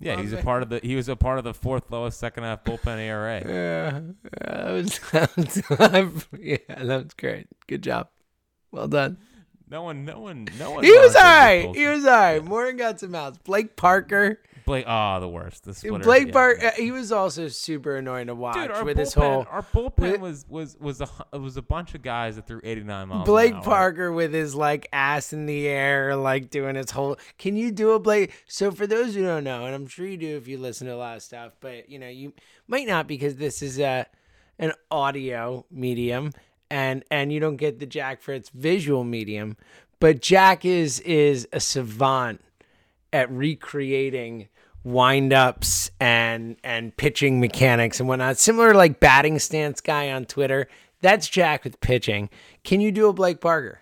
yeah, he's a part of the. He was a part of the fourth lowest second half bullpen ERA. Yeah, that was, that was yeah, that was great. Good job. Well done. No one, no one, no one. He was all right. He was all right. Morin got some outs. Blake Parker. Blake. Oh, the worst. The. Blake yeah. Parker. Uh, he was also super annoying to watch Dude, with bullpen, his whole. our bullpen was was was a was a bunch of guys that threw 89 miles. an Blake. Parker with his like ass in the air, like doing his whole. Can you do a Blake? So for those who don't know, and I'm sure you do if you listen to a lot of stuff, but you know you might not because this is a an audio medium, and and you don't get the Jack Fritz visual medium. But Jack is is a savant at recreating windups and and pitching mechanics and whatnot. Similar to like batting stance guy on Twitter. That's Jack with pitching. Can you do a Blake Parker?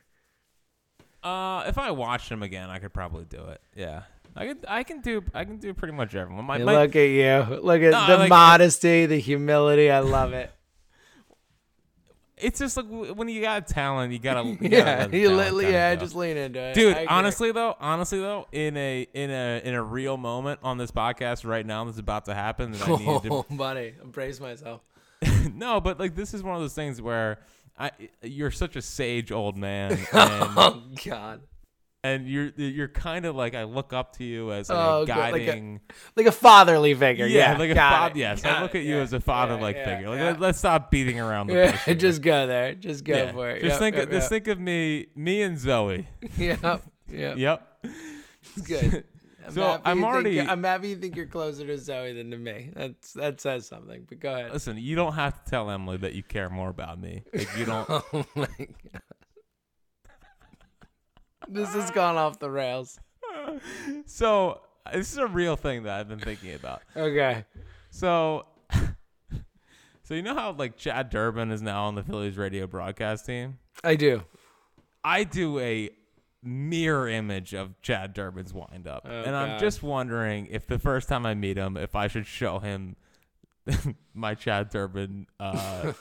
Uh, if I watched him again, I could probably do it. Yeah, I could. I can do. I can do pretty much everyone. My, my, Look at you. Look at No, the like modesty, the humility. I love it. It's just like when you got talent, you gotta. You gotta yeah, let you talent yeah, go. just lean into it. Dude, I agree. honestly though, honestly though, in a in a in a real moment on this podcast right now that's about to happen that I needed to oh, buddy, embrace myself. no, but like this is one of those things where I you're such a sage old man oh, and Oh God, and you're you're kind of like I look up to you as oh, like Oh, a God, like a- guiding like a fatherly figure. yeah, Yeah, like a father. Yes, got I look it, at you yeah, as a father-like yeah, figure. Like yeah. let, us stop beating around the bush. here. just go there. Just go Yeah. for it. Just Yep, think yep, of, just yep. think of me me and Zoe. Yep, yep. Yep. It's good. I'm So, happy I'm you think already- I'm happy you think you're closer to Zoe than to me. That's that says something. But go ahead. Listen, you don't have to tell Emily that you care more about me. Like you don't. Oh my god. This has gone off the rails. so this is a real thing that I've been thinking about. Okay. So, so you know how like Chad Durbin is now on the Phillies radio broadcast team. I do. I do a mirror image of Chad Durbin's windup, Oh, and I'm God. just wondering if the first time I meet him, if I should show him my Chad Durbin uh,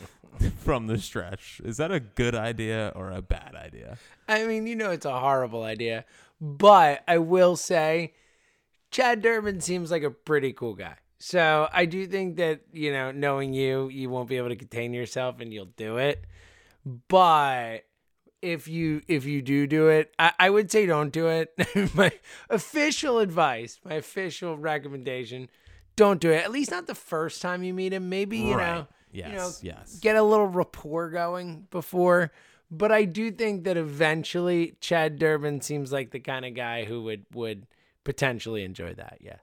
from the stretch. Is that a good idea or a bad idea? I mean, you know, it's a horrible idea, but I will say, Chad Durbin seems like a pretty cool guy. So I do think that you know, knowing you, you won't be able to contain yourself, and you'll do it. But if you if you do do it, I, I would say don't do it. my official advice, my official recommendation, don't do it. At least not the first time you meet him. Maybe you Right. know, Yes. you know, yes. get a little rapport going before. But I do think that eventually Chad Durbin seems like the kind of guy who would would potentially enjoy that. Yes.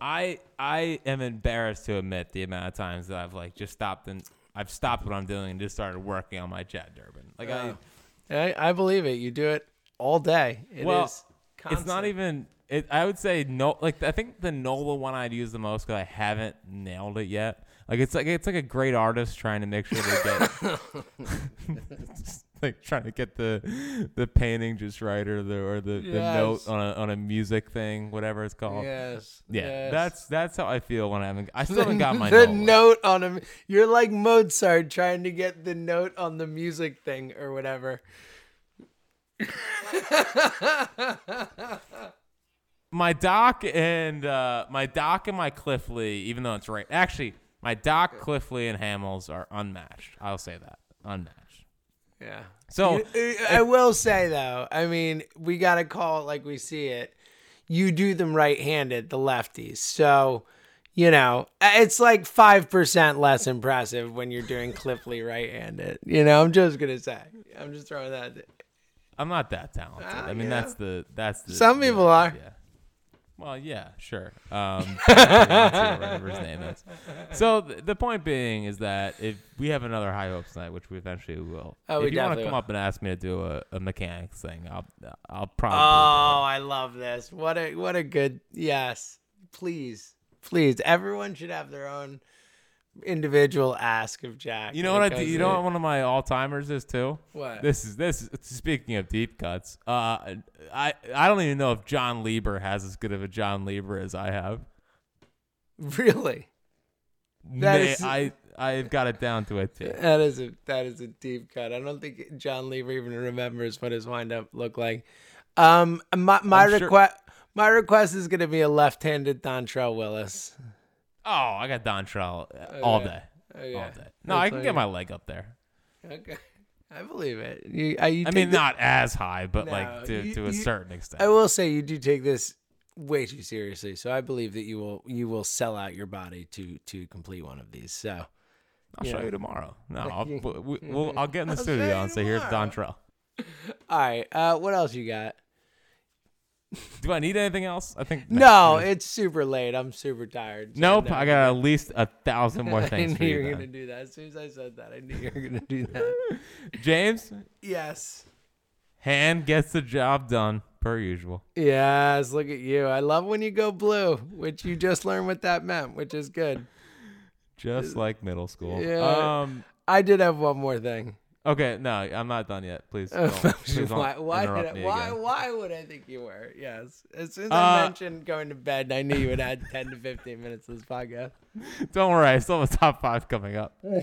I I am embarrassed to admit the amount of times that I've like just stopped and I've stopped what I'm doing and just started working on my Chad Durbin. Like I, oh. I, I believe it. You do it all day. It is. well, it's not even. It, I would say no. Like I think the Nola one I'd use the most because I haven't nailed it yet. Like it's like it's like a great artist trying to make sure they get. like trying to get the the painting just right or the or the, the note on a on a music thing whatever it's called Yes. yeah yes. that's that's how I feel when I haven't I still haven't got my the Nola. note on a You're like Mozart trying to get the note on the music thing or whatever. my doc and uh, my doc and my Cliff Lee, even though it's right. Actually, my doc, Cliff Lee, and Hamels are unmatched. I'll say that unmatched. Yeah. So I will say though, I mean, we got to call it like we see it. You do them right-handed, the lefties. So, you know, it's like 5% less impressive when you're doing Cliff Lee right-handed. You know, I'm just going to say. I'm just throwing that. I'm not that talented. Ah, I mean, yeah. that's the that's the. Some people are. Yeah. Well, yeah, sure. Um, whatever his name is. So th- the point being is that if we have another high hopes night, which we eventually will, Oh, if we you want to come will. up and ask me to do a, a mechanics thing, I'll I'll probably. Oh, I love this. What a what a good yes. Please. Please. Everyone should have their own individual ask of Jack. You know what I do? You know what one of my all timers is too. What? This is this. Is, speaking of deep cuts, uh, I I don't even know if John Lieber has as good of a John Lieber as I have. Really? That May- is- I I've got it down to a T. That is a that is a deep cut. I don't think John Lieber even remembers what his windup looked like. Um, my my I'm sure- request my request is going to be a left-handed Dontrelle Willis. Oh, I got Dontrelle uh, all day, all day. No, That's I can all get my leg up there. Okay, I believe it. You, I, you I mean, the- not as high, but No, like to, you- to a certain extent. I will say you do take this way too seriously. So I believe that you will you will sell out your body to to complete one of these. So I'll show know. you tomorrow. No, I'll, we, we'll, I'll get in the I'll studio and say, "Here's tomorrow." Dontrelle." all right, uh, what else you got? Do I need anything else? I think No, it's super late. I'm super tired. so Nope, no. I got at least a thousand more I things knew you you. were gonna do that. As soon as I said that, I knew you were gonna do that. James, yes. hand gets the job done per usual. Yes. Look at you. I love when you go blue, which you just learned what that meant, which is good. Just like middle school. Yeah. Um. I did have one more thing. Okay. No, I'm not done yet. Please. Don't, please don't why? Why, did I, why? again. Why would I think you were? Yes. As soon as Uh, I mentioned going to bed, I knew you would add ten to fifteen minutes to this podcast. Don't worry. I still have a top five coming up. um,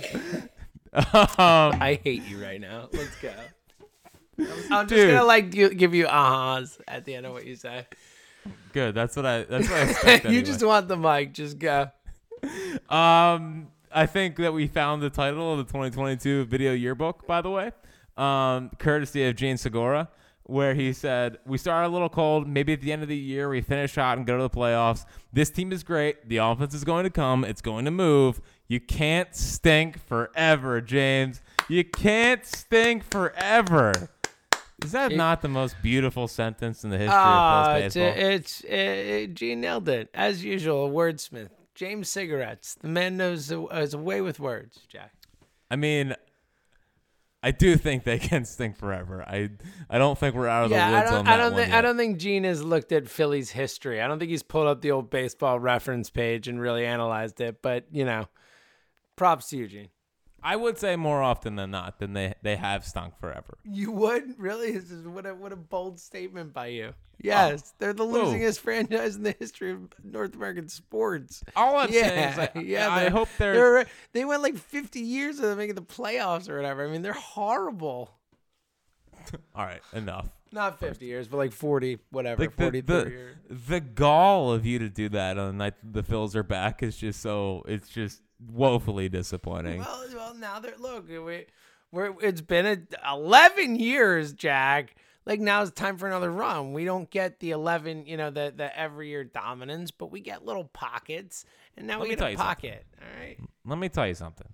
I hate you right now. Let's go. I'm, I'm just gonna like gi- give you ahas at the end of what you say. good. That's what I. That's what I expect. you anyway. just want the mic. Just go. Um, I think that we found the title of the 2022 video yearbook, by the way, um, courtesy of Jean Segura, where he said, We start a little cold. Maybe at the end of the year, we finish hot and go to the playoffs. This team is great. The offense is going to come, it's going to move. You can't stink forever, James. You can't stink forever. Is that It- not the most beautiful sentence in the history Ah, of it's, baseball? it's it, Gene nailed it as usual. Wordsmith, James Cigarettes. The man knows a, has a way with words. Jack. I mean, I do think they can stink forever. I I don't think we're out of Yeah, the I woods don't. on I that don't one think. I don't think Jean has looked at Philly's history. I don't think he's pulled up the old baseball reference page and really analyzed it. But you know, props to you, Jean. I would say more often than not than they they have stunk forever. You would really? This is what a what a bold statement by you. Oh. Yes, they're the Whoa. losingest franchise in the history of North American sports. All I'm saying yeah, is, like, yeah. I hope they're, they're they went like 50 years of making the playoffs or whatever. I mean, they're horrible. all right. Enough. Not 50 years, but like 40, whatever, Like the, 40, 30 the, years. the gall of you to do that on the night the Phils are back is just so it's just woefully disappointing. Well, well, now they're look. We, we're it's been a, 11 years, Jack. Like now it's time for another run. We don't get the 11, you know, the the every year dominance, but we get little pockets, and now Let we get a you something. pocket. All right. Mm, let me tell you something.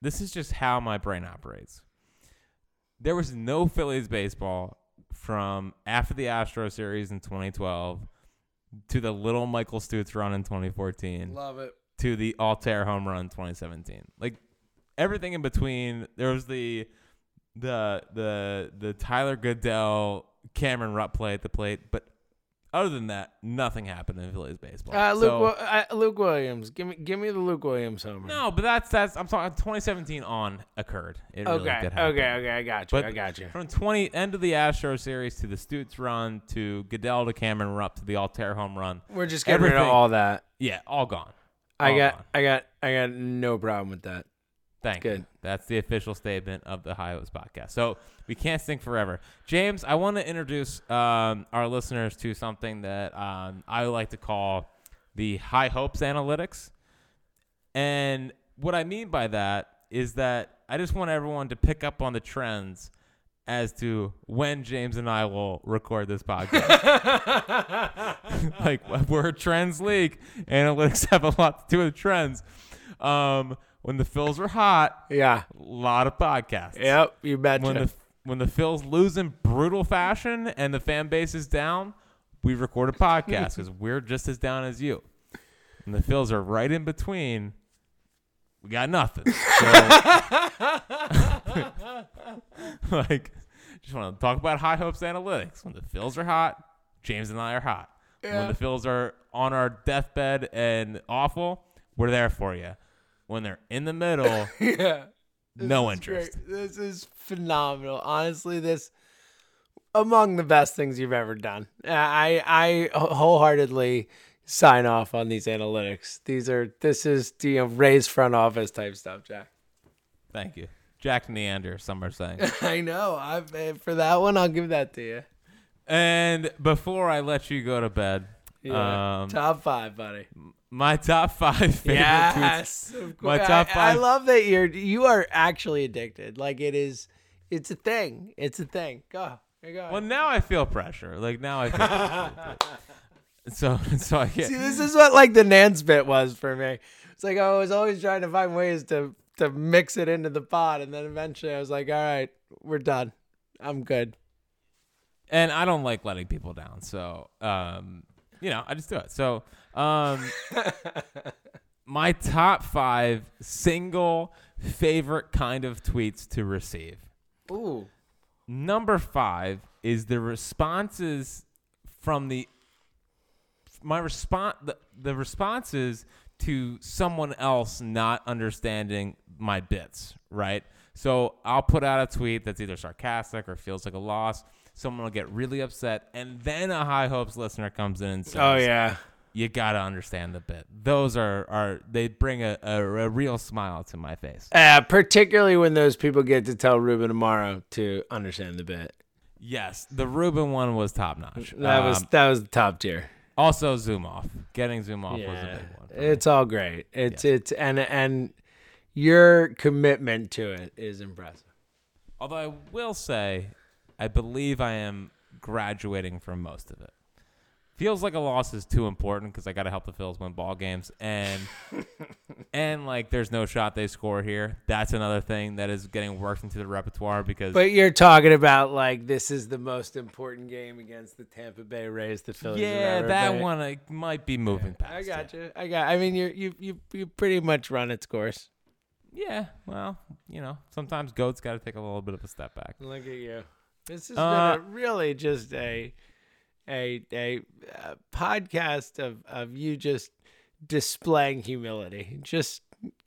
This is just how my brain operates. There was no Phillies baseball from after the Astro series in 2012 to the little Michael Stutes run in 2014 Love it. to the Altherr home run 2017. Like everything in between, there was the the the the Tyler Goeddel Cameron Rupp play at the plate, but other than that, nothing happened in Phillies baseball. Uh, Luke, So- uh, Luke Williams, give me give me the Luke Williams homer. no, but that's that's I'm talking 2017 on occurred. It Okay, happen. okay, okay. I got you. But I got you. From 20 end of the Astro series to the Stutes run to Goeddel to Cameron Rupp to the Altherr home run. We're just getting rid of all that. Yeah, all gone. I got, gone. I got, I got no problem with that. Thank Good. you. That's the official statement of the High Hopes podcast. So we can't stink forever. James, I want to introduce um, our listeners to something that um, I like to call the High Hopes Analytics. And what I mean by that is that I just want everyone to pick up on the trends as to when James and I will record this podcast. like we're a trends league. Analytics have a lot to do with trends. Um, when the Phils are hot, Yeah. a lot of podcasts. Yep. You betcha. When the when the Phils lose in brutal fashion and the fan base is down, we record a podcast because we're just as down as you. And the Phils are right in between. We got nothing. So, like, just want to talk about high hopes analytics. When the Phils are hot, James and I are hot. When the Phils are on our deathbed and awful, we're there for you. When they're in the middle, yeah. no is great. interest. This is phenomenal. Honestly, this among the best things you've ever done. I I wholeheartedly sign off on these analytics. These are this is you know Ray's front office type stuff, Jack. Thank you. Jack Neander, some are saying. I know. I for that one, I'll give that to you. and before I let you go to bed, Yeah. um, Top five, buddy. My top five favorite tweets. Yes, of My course. top I, I love that you're you are actually addicted. Like it is, it's a thing. It's a thing. Go. Go. Well, now I feel pressure. Like now I feel so so I get See, this is what like the Nance bit was for me. It's like I was always trying to find ways to to mix it into the pot, and then eventually I was like, all right, we're done. I'm good. and I don't like letting people down. So, um, you know, I just do it. So, um, my top five single favorite kind of tweets to receive. Ooh. Number five is the responses from the my response the, the responses to someone else not understanding my bits, right? So I'll put out a tweet that's either sarcastic or feels like a loss. Someone will get really upset, and then a high hopes listener comes in and says, Oh yeah. You gotta understand the bit." Those are are they bring a, a, a real smile to my face. Uh, particularly when those people get to tell Ruben tomorrow to understand the bit. Yes, the Ruben one was top notch. That was Um, that was the top tier. Also, zoom off. Getting zoom off was a big one. for me. It's all great. It's it's and and your commitment to it is impressive. Although I will say, I believe I am graduating from most of it. Feels like a loss is too important because I got to help the Phils win ball games, and and like there's no shot they score here. That's another thing that is getting worked into the repertoire because But you're talking about like this is the most important game against the Tampa Bay Rays. The Phillies. yeah, ever that played. one I might be moving past. I it. got you. I got. I mean, you you you you pretty much run its course. Yeah, well, you know, sometimes goats got to take a little bit of a step back. Look at you. This has Uh, been a, really just a a a, uh podcast of of you just displaying humility, just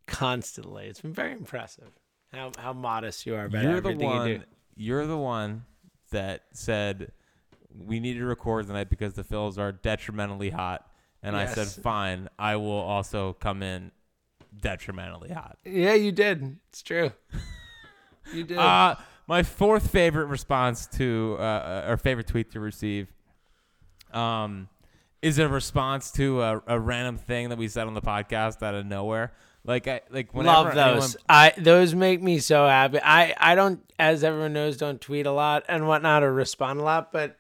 constantly. It's been very impressive how how modest you are about you're the everything one. you do. You're the one that said we need to record tonight because the Phils are detrimentally hot, and I said fine. I will also come in detrimentally hot. Yeah, you did. It's true. You did. Uh, my fourth favorite response to uh, or favorite tweet to receive, um, is a response to a, a random thing that we said on the podcast out of nowhere. Like I like whenever Love those. anyone- I those make me so happy. I I don't, as everyone knows, don't tweet a lot and whatnot or respond a lot, but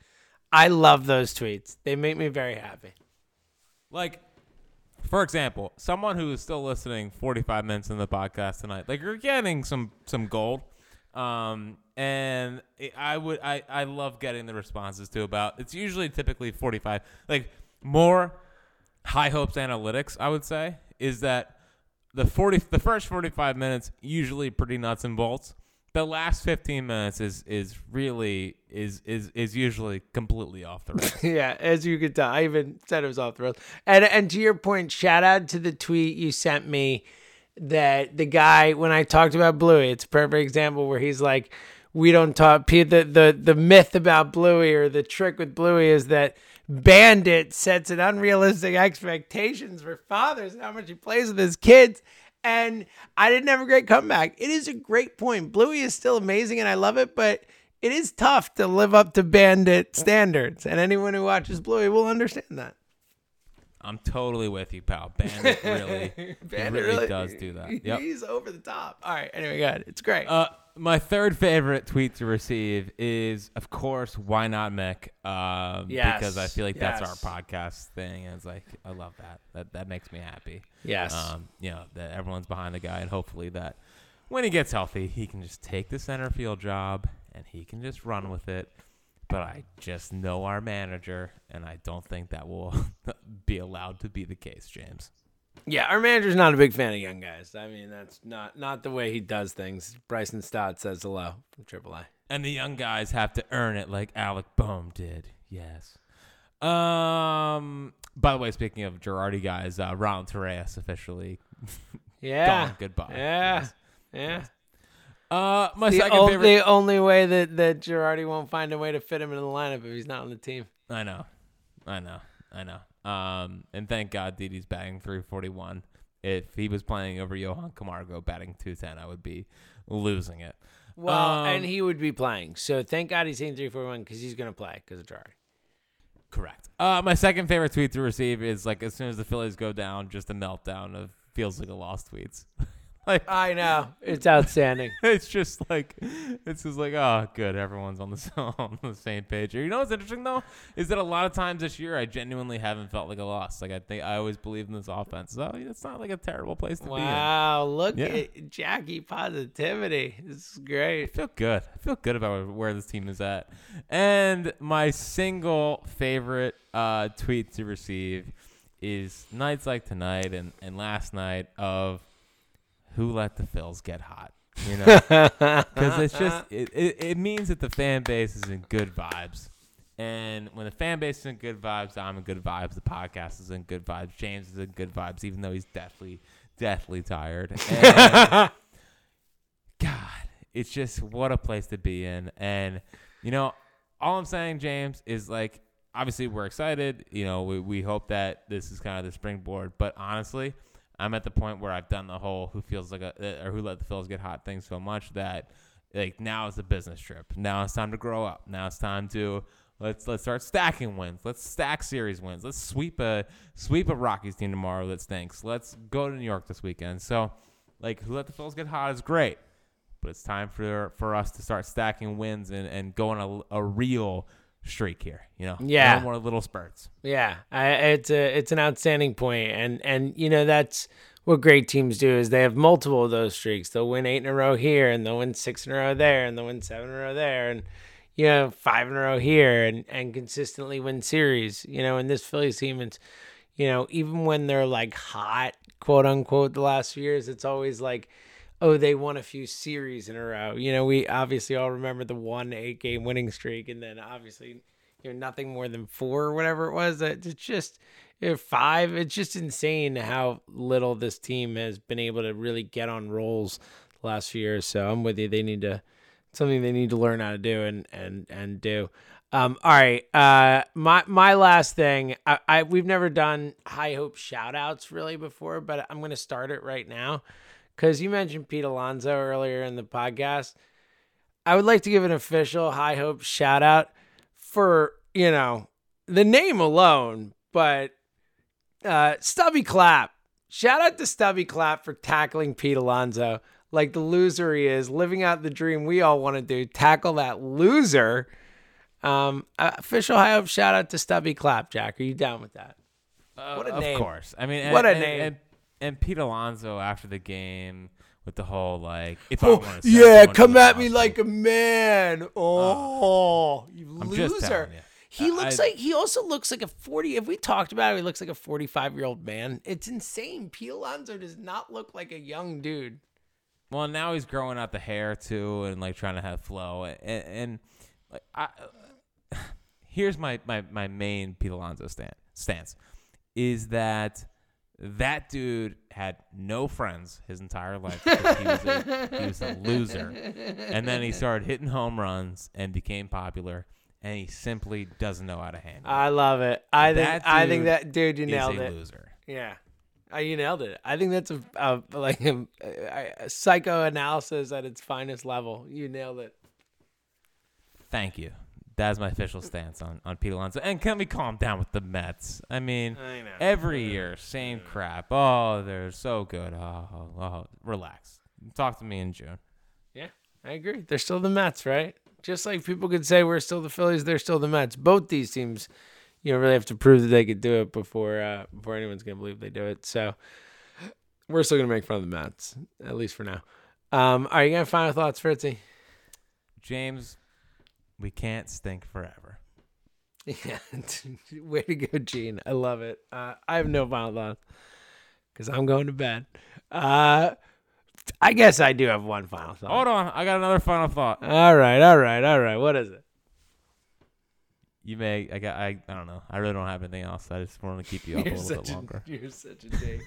I love those tweets. They make me very happy. Like, for example, someone who is still listening 45 minutes in the podcast tonight, like you're getting some some gold. Um, and it- I would I I love getting the responses to about. It's usually typically 45. Like more high hopes analytics, I would say, is that the 40 the first 45 minutes usually pretty nuts and bolts. The last 15 minutes is is really is is is usually completely off the rails. yeah, as you could tell, I even said it was off the rails. And and to your point, shout out to the tweet you sent me that the guy when I talked about Bluey, it's a perfect example where he's like, we don't talk. The the the myth about Bluey or the trick with Bluey is that Bandit sets an unrealistic expectations for fathers and how much he plays with his kids. And I didn't have a great comeback. It is a great point. Bluey is still amazing and I love it, but it is tough to live up to bandit standards. And anyone who watches Bluey will understand that. I'm totally with you, pal. Bandit really, he really, does do that. Yep. He's over the top. All right. Anyway, good. It's great. Uh, my third favorite tweet to receive is, of course, why not Mick? Um, Yes, because I feel like that's yes. our podcast thing, and it's like I love that. That that makes me happy. yes. Um, you know that everyone's behind the guy, and hopefully that when he gets healthy, he can just take the center field job and he can just run with it. But I just know our manager, and I don't think that will be allowed to be the case, James. yeah, our manager's not a big fan of young guys. I mean, that's not not the way he does things. Bryson Stott says hello from AAA. And the young guys have to earn it like Alec Bohm did. Yes. Um. By the way, speaking of Girardi guys, uh, Ron Torreyes officially Yeah. gone. Goodbye. Yeah. Yes. Yeah. Uh, my The, second o- favorite. the only way that, that Girardi won't find a way to fit him in the lineup if he's not on the team. I know, I know, I know. Um, and thank God Didi's batting 341. If he was playing over Johan Camargo batting 210, I would be losing it. Well, Um, and he would be playing. So thank God he's hitting 341 because he's going to play because of Girardi. Correct. Uh, my second favorite tweet to receive is like as soon as the Phillies go down, just a meltdown of feels like a lost tweets. like I know. It's outstanding. it's just like it's just like oh good everyone's on the on the same page you know what's interesting though is that a lot of times this year i genuinely haven't felt like a loss like i think i always believe in this offense so it's not like a terrible place to be Wow, look Yeah. at Jackie positivity. This is great. I feel good. I feel good about where this team is at. And my single favorite uh, tweet to receive is nights like tonight and, and last night of who let the Phils get hot. You know, because it's just it, it, it means that the fan base is in good vibes. And when the fan base is in good vibes, I'm in good vibes. The podcast is in good vibes. James is in good vibes, even though he's deathly, deathly tired. And God, it's just what a place to be in. And, you know, all I'm saying, James, is like, obviously we're excited. You know, we, we hope that this is kind of the springboard. But honestly, I'm at the point where I've done the whole who feels like a, eh, or who let the Phils get hot thing so much that, like, now is a business trip. Now it's time to grow up. Now it's time to. Let's let's start stacking wins. Let's stack series wins. Let's sweep a sweep a Rockies team tomorrow that stinks. Let's go to New York this weekend. So, like, who let the Phils get hot is great but it's time for for us to start stacking wins and, and go on a, a real streak here. You know, Yeah. no more little spurts. Yeah, I, it's a it's an outstanding point, and and you know that's what great teams do is they have multiple of those streaks. They'll win eight in a row here, and they'll win six in a row there, and they'll win seven in a row there, and you know five in a row here, and and consistently win series. You know, in this Phillies team, it's you know even when they're like hot, quote unquote, the last few years, it's always like. Oh, they won a few series in a row. You know, we obviously all remember the one eight game winning streak, and then obviously you know nothing more than four or whatever it was. It's just five. It's just insane how little this team has been able to really get on rolls the last few years. So I'm with you. They need to something they need to learn how to do and and and do. Um, all right. Uh, my my last thing. I, I we've never done high hope shout outs really before, but I'm gonna start it right now because you mentioned Pete Alonso earlier in the podcast. I would like to give an official high hope shout out for you know the name alone, but uh, Stubby Clapp. Shout out to Stubby Clapp for tackling Pete Alonso like the loser he is, living out the dream we all want to do. Tackle that loser. Um, uh, official high hope shout out to Stubby Clapp. Jack, are you down with that? What a of name. course. I mean, and, What a and, name. And, and Pete Alonso after the game with the whole like, if I Oh, want to yeah, come at me like a man. Oh, you I'm loser. you. He I- looks I- like he also looks like a 40. If we talked about it, he looks like a 45 year old man. It's insane. Pete Alonso does not look like a young dude. Well, now he's growing out the hair too, and like trying to have flow. And, and like, I, here's my my my main Pete Alonso stand, stance is that that dude had no friends his entire life. He was, a, he was a loser, and then he started hitting home runs and became popular. And he simply doesn't know how to handle. it. I love it. I think That I think dude that dude, you He's nailed a it. loser. Yeah. Uh, you nailed it. I think that's a, a like a, a, a psychoanalysis at its finest level. You nailed it. Thank you. That's my official stance on, on Pete Alonso. And can we calm down with the Mets? I mean, I every year, same crap. Oh, they're so good. Oh, oh, oh, relax. Talk to me in June. Yeah, I agree. They're still the Mets, right? Just like people could say we're still the Phillies, they're still the Mets. Both these teams, you know, really have to prove that they could do it before uh, before anyone's gonna believe they do it. So we're still gonna make fun of the Mets, at least for now. Um, are you gonna final thoughts, Fritzy? James, we can't stink forever. Yeah, way to go, Gene. I love it. Uh, I have no final thoughts because I'm going to bed. Uh, I guess I do have one final thought. Hold on. I got another final thought. All right, all right, all right. What is it? You may, I got, I, I don't know. I really don't have anything else. I just want to keep you up a little bit a, longer. you're such a dick.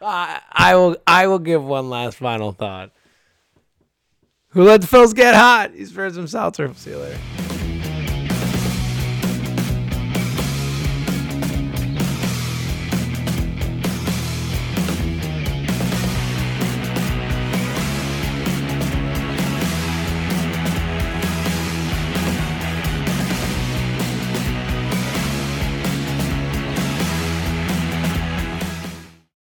uh, I will. I will give one last final thought. Who let the Phils get hot? He's Ferris himself. See you later.